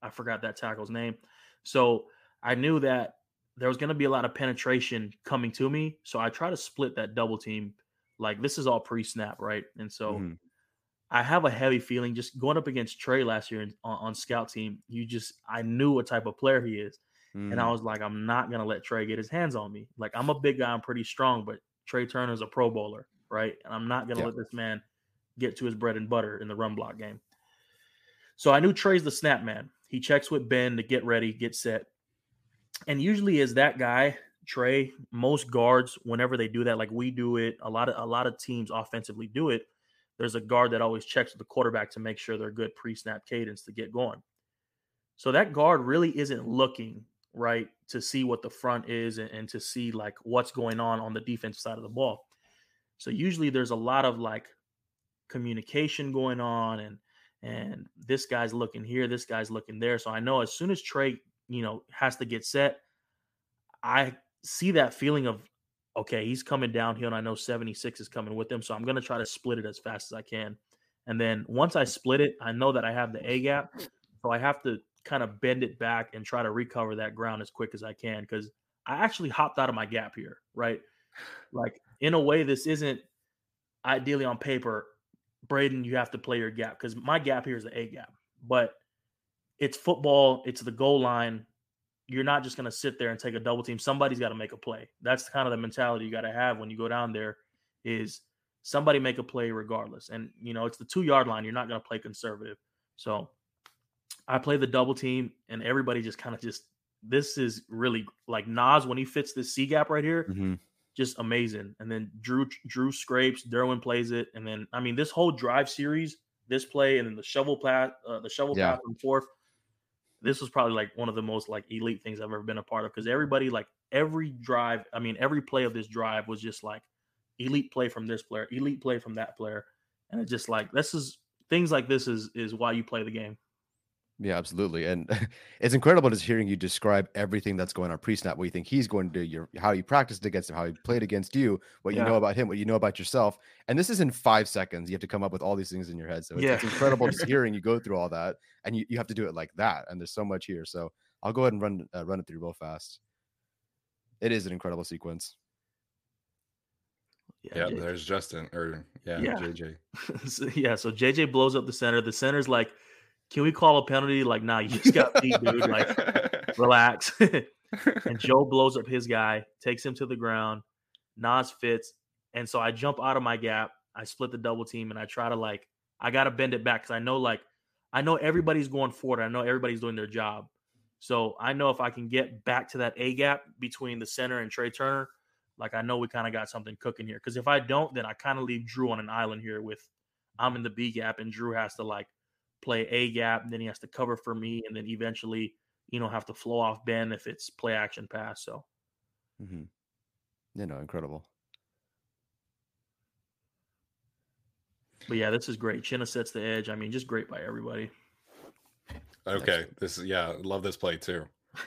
I forgot that tackle's name. So I knew that there was going to be a lot of penetration coming to me. So I try to split that double team. Like this is all pre-snap, right? And so Mhm. I have a heavy feeling just going up against Trai last year in- on, on scout team. You just I knew what type of player he is, and I Mm, was like, I'm not gonna let Trai get his hands on me. Like I'm a big guy, I'm pretty strong, but Trai Turner's a Pro Bowler, right? And I'm not gonna Yeah. let this man get to his bread and butter in the run block game. So I knew Trai's the snap man. He checks with Ben to get ready, get set. And usually as that guy, Trai, most guards, whenever they do that, like we do it, a lot of a lot of teams offensively do it. There's a guard that always checks with the quarterback to make sure they're good pre-snap cadence to get going. So that guard really isn't looking right to see what the front is and, and to see like what's going on on the defense side of the ball. So usually there's a lot of like communication going on and and this guy's looking here, this guy's looking there. So I know as soon as Trai, you know, has to get set, I see that feeling of okay, he's coming downhill and I know 76 is coming with him, so I'm going to try to split it as fast as I can. And then once I split it, I know that I have the A gap, so I have to kind of bend it back and try to recover that ground as quick as I can cuz I actually hopped out of my gap here, right? Like in a way this isn't ideally on paper Breiden, you have to play your gap because my gap here is the A gap, but it's football. It's the goal line. You're not just going to sit there and take a double team. Somebody's got to make a play. That's kind of the mentality you got to have when you go down there. Is somebody make a play regardless? And you know it's the two yard line. You're not going to play conservative. So I play the double team, and everybody just kind of just. This is really like Nas when he fits this C gap right here. Mhm. Just amazing. And then Drue Drue scrapes, Derwin plays it, and then I mean this whole drive series, this play, and then the shovel path, uh, the shovel Yeah. path and forth. This was probably like one of the most like elite things I've ever been a part of because everybody like every drive, I mean every play of this drive was just like elite play from this player, elite play from that player, and it's just like this is things like this is is why you play the game. Yeah, absolutely. And (laughs) it's incredible just hearing you describe everything that's going on pre-snap, what you think he's going to do, your how you practiced against him, how he played against you, what you know about him, what you know about yourself. And this is in five seconds. You have to come up with all these things in your head. So it's, it's incredible just (laughs) hearing you go through all that. And you, you have to do it like that. And there's so much here. So I'll go ahead and run uh, run it through real fast. It is an incredible sequence. Yeah, J- there's Justin or yeah, Yeah. JJ. (laughs) so, yeah, so JJ blows up the center. The center's like, "Can we call a penalty?" Like, nah, you just got beat, dude. Like, (laughs) relax. (laughs) and Joe blows up his guy, takes him to the ground. Nas fits, and so I jump out of my gap. I split the double team, and I try to like, I gotta bend it back because I know like, I know everybody's going forward. I know everybody's doing their job. So I know if I can get back to that A gap between the center and Trai Turner, like I know we kind of got something cooking here. Because if I don't, then I kind of leave Drue on an island here with I'm in the B gap and Drue has to like play A gap, and then he has to cover for me, and then eventually, you know, have to flow off Ben if it's play action pass. So mm-hmm. You know, incredible. but yeah, this is great. Chinna sets the edge. I mean, just great by everybody. Okay, this is yeah, love this play too.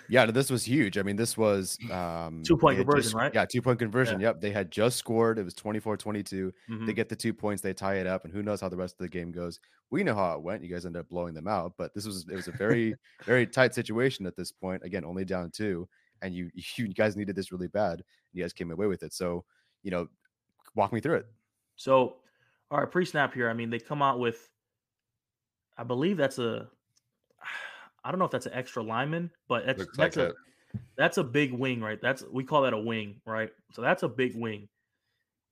Yeah, this was huge. I mean, this was um Two-point conversion, just- right? Yeah, two point conversion. Yep. They had just scored. It was 24 22. Mhm. They get the two points, they tie it up, and who knows how the rest of the game goes. We know how it went. You guys ended up blowing them out, but this was it was a very, (laughs) very tight situation at this point. Again, only down two, and you (laughs) you guys needed this really bad. You guys came away with it. So, you know, walk me through it. So, all right, pre-snap here. I mean, they come out with, I believe that's a, I don't know if that's an extra lineman, but that's Looks like that's a it. that's a big wing, right? That's we call that a wing, right? So that's a big wing,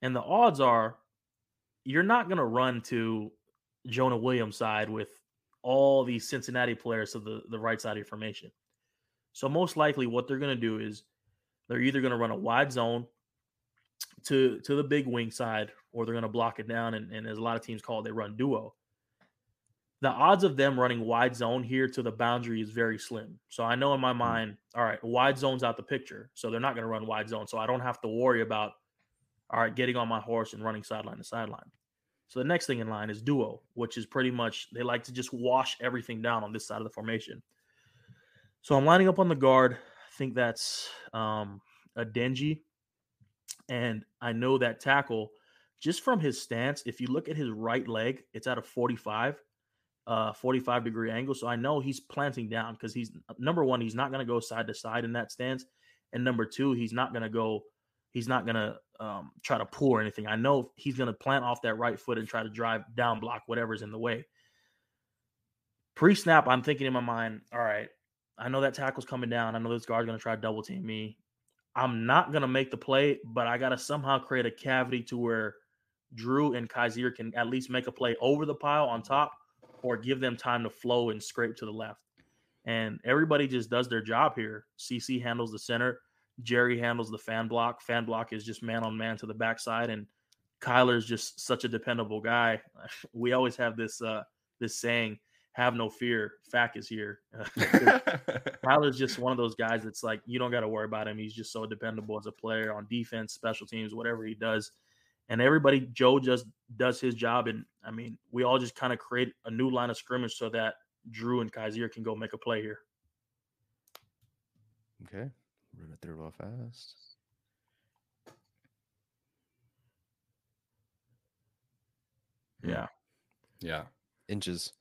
and the odds are, you're not gonna run to Jonah Williams' side with all these Cincinnati players to the the right side of your formation. So most likely, what they're gonna do is they're either gonna run a wide zone to to the big wing side, or they're going to block it down. And, and as a lot of teams call it, they run duo. The odds of them running wide zone here to the boundary is very slim. So I know in my mind, all right, wide zone's out the picture. So they're not going to run wide zone. So I don't have to worry about, all right, getting on my horse and running sideline to sideline. So the next thing in line is duo, which is pretty much they like to just wash everything down on this side of the formation. So I'm lining up on the guard. I think that's um, Adeniji. And I know that tackle, just from his stance, if you look at his right leg, it's at a 45, uh, 45 degree angle. So I know he's planting down because he's number one, he's not going to go side to side in that stance. And number two, he's not going to go, he's not going to um, try to pull or anything. I know he's going to plant off that right foot and try to drive down block whatever's in the way. Pre snap, I'm thinking in my mind, all right, I know that tackle's coming down. I know this guard's going to try to double team me. I'm not gonna make the play, but I gotta somehow create a cavity to where Drue and Kyzir can at least make a play over the pile on top, or give them time to flow and scrape to the left. And everybody just does their job here. CC handles the center. Jerry handles the fan block. Fan block is just man on man to the backside, and Kyzir's just such a dependable guy. (laughs) We always have this uh, this saying, "Have no fear, Fac is here." (laughs) Kyzir's just one of those guys that's like you don't got to worry about him. He's just so dependable as a player on defense, special teams, whatever he does. And everybody, Joe just does his job, and I mean, we all just kind of create a new line of scrimmage so that Drue and Kyzir can go make a play here. Okay, run it through real fast. Yeah. yeah. Inches.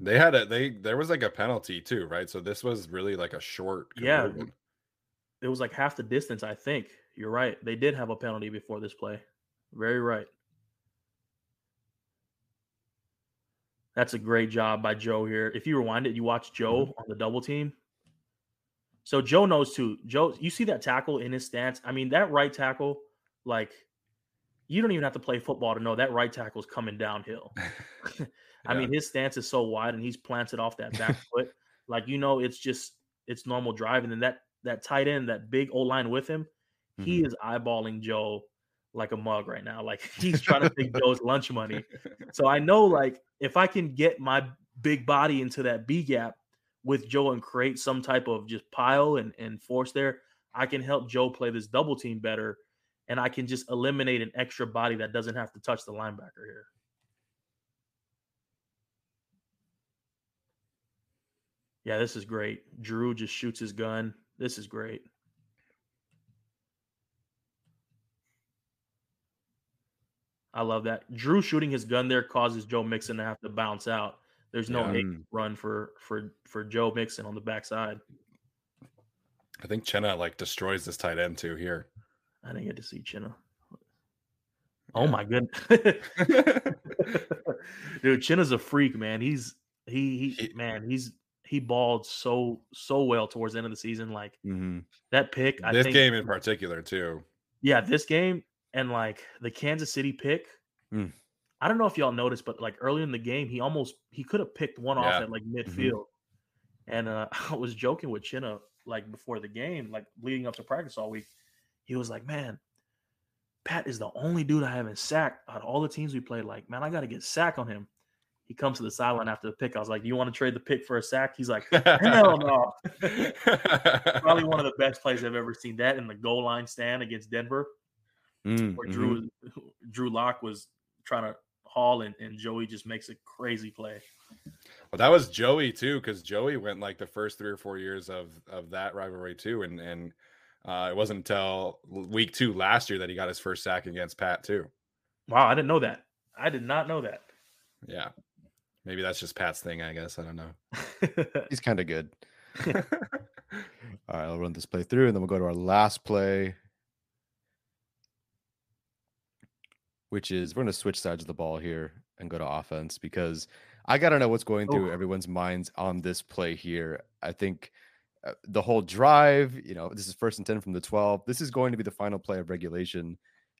They had a they there was like a penalty too, right? So this was really like a short Yeah. It was like half the distance, I think. You're right. They did have a penalty before this play. Very right. That's a great job by Joe here. If you rewind it, you watch Joe mm-hmm. on the double team. So Joe knows too. Joe, you see that tackle in his stance. I mean, that right tackle, like, you don't even have to play football to know that right tackle is coming downhill. (laughs) (laughs) I mean, his stance is so wide and he's planted off that back (laughs) foot. Like, you know, it's just it's normal drive. And then that that tight end, that big old line with him, he mm-hmm. is eyeballing Joe like a mug right now. Like (laughs) he's trying to (laughs) take Joe's lunch money. So I know like if I can get my big body into that B gap with Joe and create some type of just pile and, and force there, I can help Joe play this double team better. And I can just eliminate an extra body that doesn't have to touch the linebacker here. Yeah, this is great. Drue just shoots his gun. This is great. I love that. Drue shooting his gun there causes Joe Mixon to have to bounce out. There's no Yeah. run for for for Joe Mixon on the backside. I think Chinna like destroys this tight end too here. I didn't get to see Chinna. Oh my goodness, (laughs) dude! Chinna's a freak, man. He's he, he He- man. He's he balled so so well towards the end of the season. Like hmm that pick. I this think, game in particular too. yeah, this game and like the Kansas City pick. Mm. I don't know if y'all noticed, but like early in the game, he almost he could have picked one off at like midfield. And uh, (laughs) I was joking with Chinna like before the game, like leading up to practice all week. He was like, "Man, Pat is the only dude I haven't sacked out of all the teams we played. Like, man, I got to get sack on him." He comes to the sideline after the pick. I was like, "Do you want to trade the pick for a sack?" He's like, "Hell no!" (laughs) Probably one of the best plays I've ever seen. That in the goal line stand against Denver Mm, where mhm. Drew Drew Lock was trying to haul and, and Joey just makes a crazy play. Well, that was Joey too, because Joey went like the first three or four years of of that rivalry too, and and uh, it wasn't until week two last year that he got his first sack against Pat too. Wow, I didn't know that. I did not know that. Yeah, maybe that's just Pat's thing. I guess I don't know. (laughs) He's kind of good. (laughs) All right, I'll run this play through and then we'll go to our last play, which is we're going to switch sides of the ball here and go to offense because I got to know what's going through Oof. everyone's minds on this play here. I think uh, the whole drive, you know, this is first and 10 from the 12. This is going to be the final play of regulation.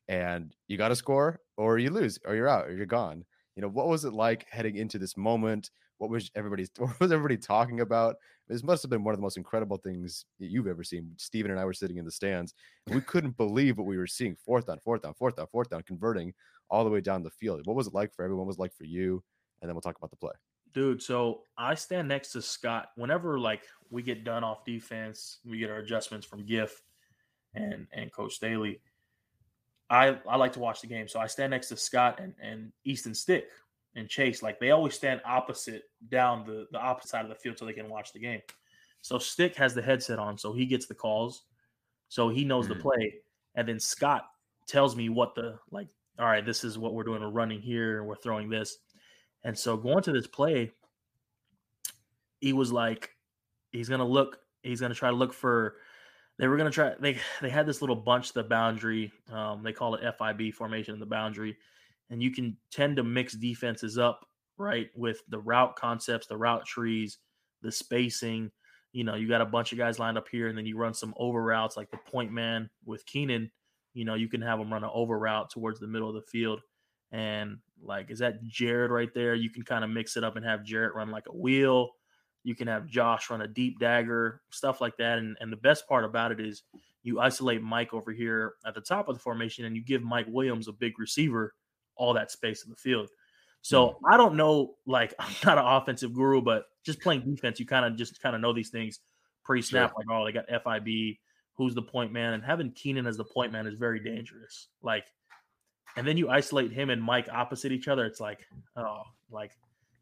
And you got to score or you lose or you're out or you're gone. You know, what was it like heading into this moment? What was everybody's (laughs) what was everybody talking about? This must have been one of the most incredible things you've ever seen. Steven and I were sitting in the stands, and we couldn't believe what we were seeing. Fourth down, fourth down, fourth down, fourth down, converting all the way down the field. What was it like for everyone? What was like for you? And then we'll talk about the play. Dude, so I stand next to Scott. Whenever like we get done off defense, we get our adjustments from Giff and and Coach Staley. I I like to watch the game. So I stand next to Scott and, and Easton Stick and Chase. Like they always stand opposite down the, the opposite side of the field so they can watch the game. So Stick has the headset on, so he gets the calls. So he knows the Mhm. play. And then Scott tells me what the like, all right, this is what we're doing. We're running here and we're throwing this. And so going to this play, he was like, he's gonna look, he's gonna try to look for. They were gonna try. They they had this little bunch the boundary. Um, they call it FIB formation in the boundary, and you can tend to mix defenses up right with the route concepts, the route trees, the spacing. You know, you got a bunch of guys lined up here, and then you run some over routes like the point man with Keenan. You know, you can have them run an over route towards the middle of the field. And like, is that Jared right there? You can kind of mix it up and have Jared run like a wheel. You can have Josh run a deep dagger, stuff like that. And and the best part about it is you isolate Mike over here at the top of the formation and you give Mike Williams a big receiver all that space in the field. So mm. I don't know, like (laughs) I'm not an offensive guru, but just playing defense, you kind of just kind of know these things pre-snap. Sure. Like, oh, they got FIB, who's the point man, and having Keenan as the point man is very dangerous. Like, and then you isolate him and Mike opposite each other. It's like, oh, like,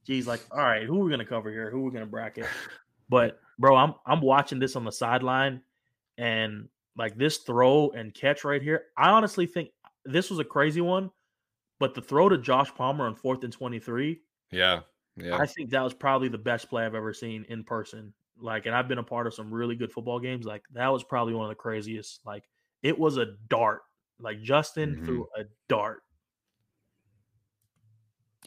geez, like, all right, who are we gonna cover here? Who are we gonna bracket? (laughs) But bro, I'm I'm watching this on the sideline, and like this throw and catch right here. I honestly think this was a crazy one, but the throw to Josh Palmer on fourth and twenty three. Yeah, yeah. I think that was probably the best play I've ever seen in person. Like, and I've been a part of some really good football games. Like, that was probably one of the craziest. Like, it was a dart. Like Justin mm-hmm. threw a dart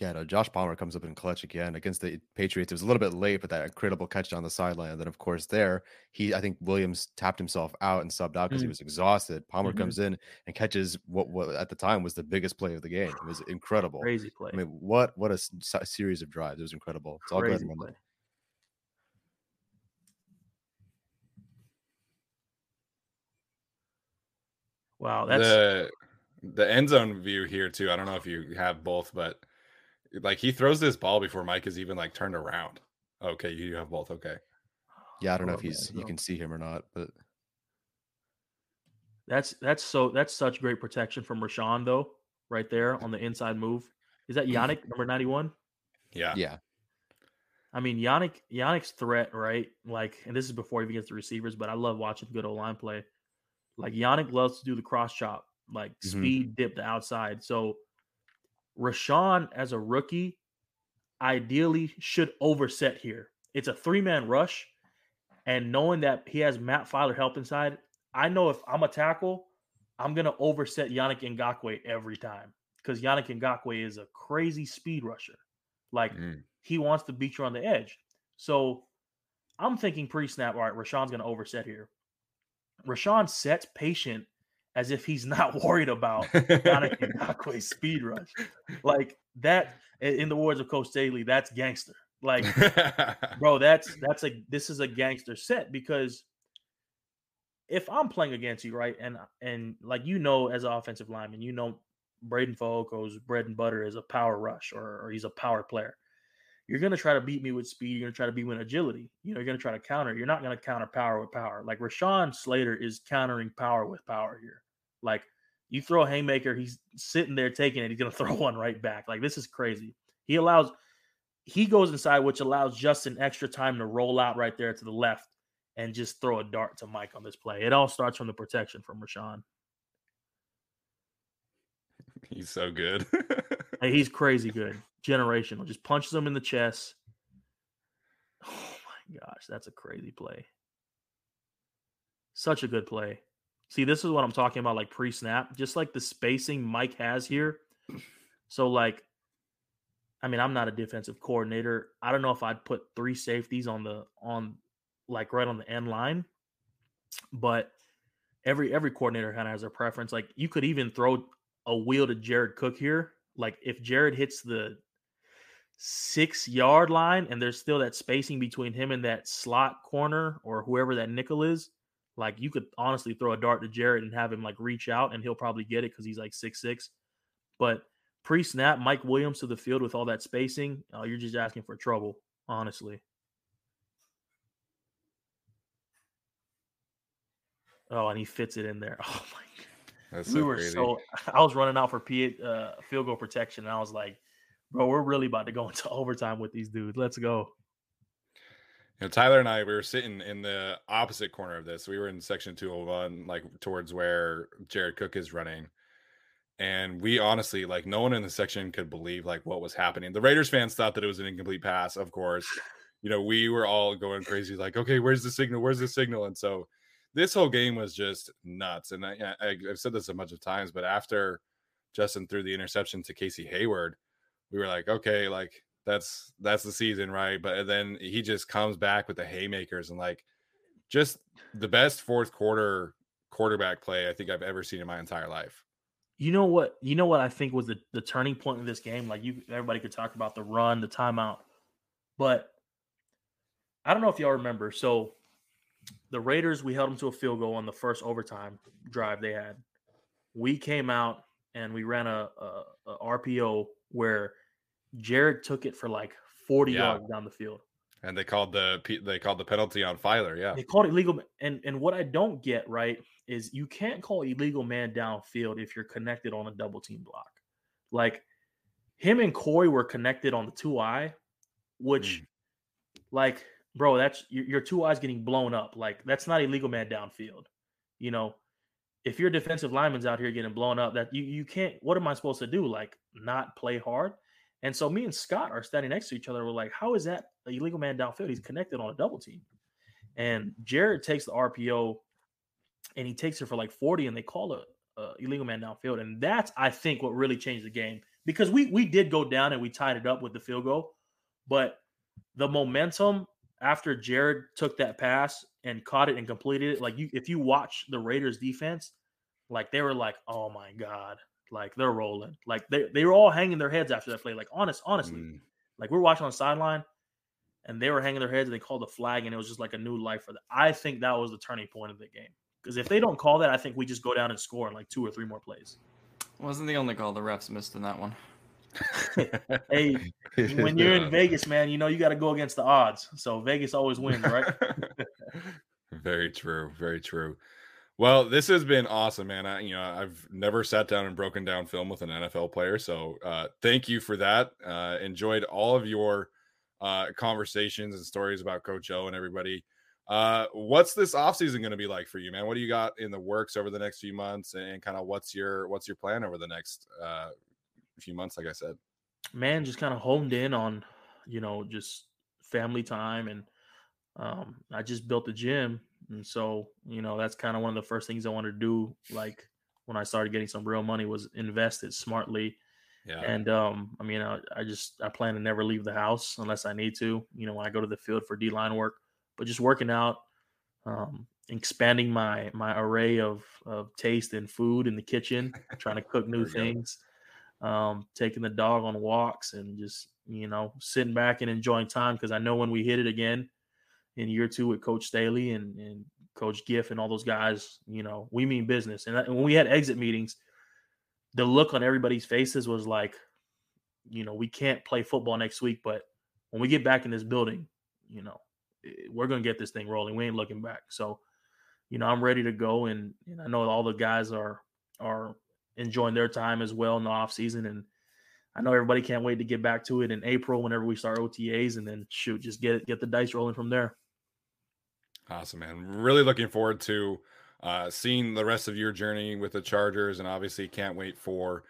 yeah, no, Josh Palmer comes up in clutch again against the Patriots. It was a little bit late, but that incredible catch on the sideline. And then, of course, there he, I think Williams tapped himself out and subbed out because mm. he was exhausted. Palmer mm-hmm. comes in and catches what, what at the time was the biggest play of the game. It was incredible, crazy play. I mean, what what a s- series of drives! It was incredible. It's all crazy good. Play. Wow, that's the the end zone view here too. I don't know if you have both, but like he throws this ball before Mike is even like turned around. Okay, you have both. Okay. Yeah, I don't know if he's you can see him or not, but that's that's so that's such great protection from Rashawn though, right there on the inside move. Is that Yannick number ninety one? Yeah, yeah. I mean Yannick Yannick's threat, right? Like, and this is before he even gets the receivers, but I love watching good old line play. Like Yannick loves to do the cross chop, like mm-hmm. speed dip the outside. So Rashawn, as a rookie, ideally should overset here. It's a three man rush. And knowing that he has Matt Feiler help inside, I know if I'm a tackle, I'm going to overset Yannick Ngakoue every time because Yannick Ngakoue is a crazy speed rusher. Like mm. he wants to beat you on the edge. So I'm thinking pre snap, all right, Rashawn's going to overset here. Rashawn sets patient as if he's (laughs) not worried about Yannick Ngakoue's (laughs) speed rush. Like that, in the words of Coach Staley, that's gangster. Like, (laughs) bro, that's that's a this is a gangster set because if I'm playing against you, right, and and like you know, as an offensive lineman, you know Breiden Fehoko's bread and butter is a power rush or, or he's a power player. You're gonna try to beat me with speed. You're gonna try to beat me with agility. You know, you're gonna try to counter. You're not gonna counter power with power. Like Rashawn Slater is countering power with power here. Like you throw a haymaker, he's sitting there taking it. He's gonna (laughs) throw one right back. Like this is crazy. He allows he goes inside, which allows Justin extra time to roll out right there to the left and just throw a dart to Mike on this play. It all starts from the protection from Rashawn. He's so good. (laughs) hey, he's crazy good. Generational. Just punches him in the chest. (sighs) Oh my gosh, that's a crazy play. Such a good play. See, this is what I'm talking about, like pre-snap, just like the spacing Mike has here. So, like, I mean, I'm not a defensive coordinator. I don't know if I'd put three safeties on the on like right on the end line, but every every coordinator kind of has a preference. Like, you could even throw a wheel to Jared Cook here. Like, if Jared hits the six yard line and there's still that spacing between him and that slot corner or whoever that nickel is, like you could honestly throw a dart to Jared and have him like reach out and he'll probably get it because he's like six six. But pre snap, Mike Williams to the field with all that spacing, uh, you're just asking for trouble, honestly. Oh, and he fits it in there. (laughs) Oh my god. That's we so were crazy. so (laughs) I was running out for P, uh, field goal protection, and I was like, bro, we're really about to go into (laughs) overtime with these dudes. Let's go. You know, Tyler and I, we were sitting in the opposite corner of this. We were in section 201, like towards where Jared Cook is running. And we honestly, like, no one in the section could believe like what was happening. The Raiders fans thought that it was an incomplete pass, of course. You know, we were all going crazy, like, okay, where's the signal? Where's the signal? And so this whole game was just nuts. And I, I, I've said this a bunch of times, but after Justin threw the interception to Casey Hayward, we were like, okay, like that's that's the season, right? But then he just comes back with the haymakers and like just the best fourth quarter quarterback play I think I've ever seen in my entire life. You know what? You know what I think was the, the turning point of this game. Like you, everybody could talk about the run, the timeout, but I don't know if y'all remember. So the Raiders, we held them to a field goal on the first overtime drive they had. We came out and we ran a, a, a RPO where Jared took it for like 40 Yeah. yards down the field. And they called the they called the penalty on Feiler. Yeah. They called it illegal. And and what I don't get right is you can't call illegal man downfield if you're connected on a double team block. Like him and Corey were connected on the two eye, which mm. like bro, that's your, your two eyes getting blown up. Like that's not illegal man downfield. You know, if your defensive lineman's out here getting blown up, that you you can't. What am I supposed to do? Like not play hard? And so me and Scott are standing next to each other. We're like, how is that a illegal man downfield? He's connected on a double team. And Jared takes the RPO and he takes it for like 40 and they call it uh, illegal man downfield. And that's, I think, what really changed the game because we, we did go down and we tied it up with the field goal. But the momentum after Jared took that pass and caught it and completed it, like you, if you watch the Raiders defense, like they were like, oh my God, like they're rolling. Like they, they were all hanging their heads after that play. Like honest, honestly, Mm. like we were watching on the sideline and they were hanging their heads and they called the flag and it was just like a new life for them. I think that was the turning point of the game. Because if they don't call that, I think we just go down and score in like two or three more plays. Wasn't the only call the refs missed in that one. (laughs) (laughs) Hey, when you're in Vegas, man, you know you got to go against the odds. So Vegas always wins, right? (laughs) very true. Very true. Well, this has been awesome, man. I, you know, I've never sat down and broken down film with an NFL player, so uh, thank you for that. Uh, enjoyed all of your uh, conversations and stories about Coach O and everybody. Uh, what's this offseason going to be like for you, man? What do you got in the works over the next few months, and kind of what's your what's your plan over the next uh, few months? Like I said, man, just kind of honed in on, you know, just family time. And um, I just built a gym. And so, you know, that's kind of one of the first things I wanted to do. Like when I started getting some real money was invest it smartly. yeah, And um, I mean, I, I just I plan to never leave the house unless I need to. You know, when I go to the field for D line work, but just working out, um, expanding my my array of of taste and food in the kitchen, trying to cook (laughs) new things, um, taking the dog on walks, and just you know sitting back and enjoying time because I know when we hit it again in year two with Coach Staley and and Coach Giff and all those guys, you know, we mean business. And, that, and when we had exit meetings, the look on everybody's faces was like, you know, we can't play football next week, but when we get back in this building, you know, we're gonna get this thing rolling. We ain't looking back. So, you know, I'm ready to go, and, and I know all the guys are are enjoying their time as well in the off season, and I know everybody can't wait to get back to it in April whenever we start OTAs, and then shoot, just get get the dice rolling from there. Awesome, man. Really looking forward to uh, seeing the rest of your journey with the Chargers, and obviously can't wait for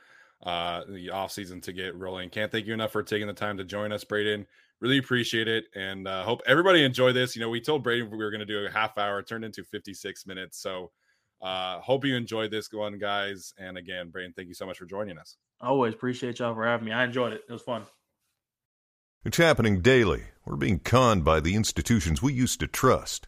uh, the offseason to get rolling. Can't thank you enough for taking the time to join us, Breiden. Really appreciate it, and uh, hope everybody enjoyed this. You know, we told Breiden we were going to do a half hour, it turned into 56 minutes. So, uh, hope you enjoyed this one, guys. And again, Breiden, thank you so much for joining us. I always appreciate y'all for having me. I enjoyed it. It was fun. It's happening daily. We're being conned by the institutions we used to trust.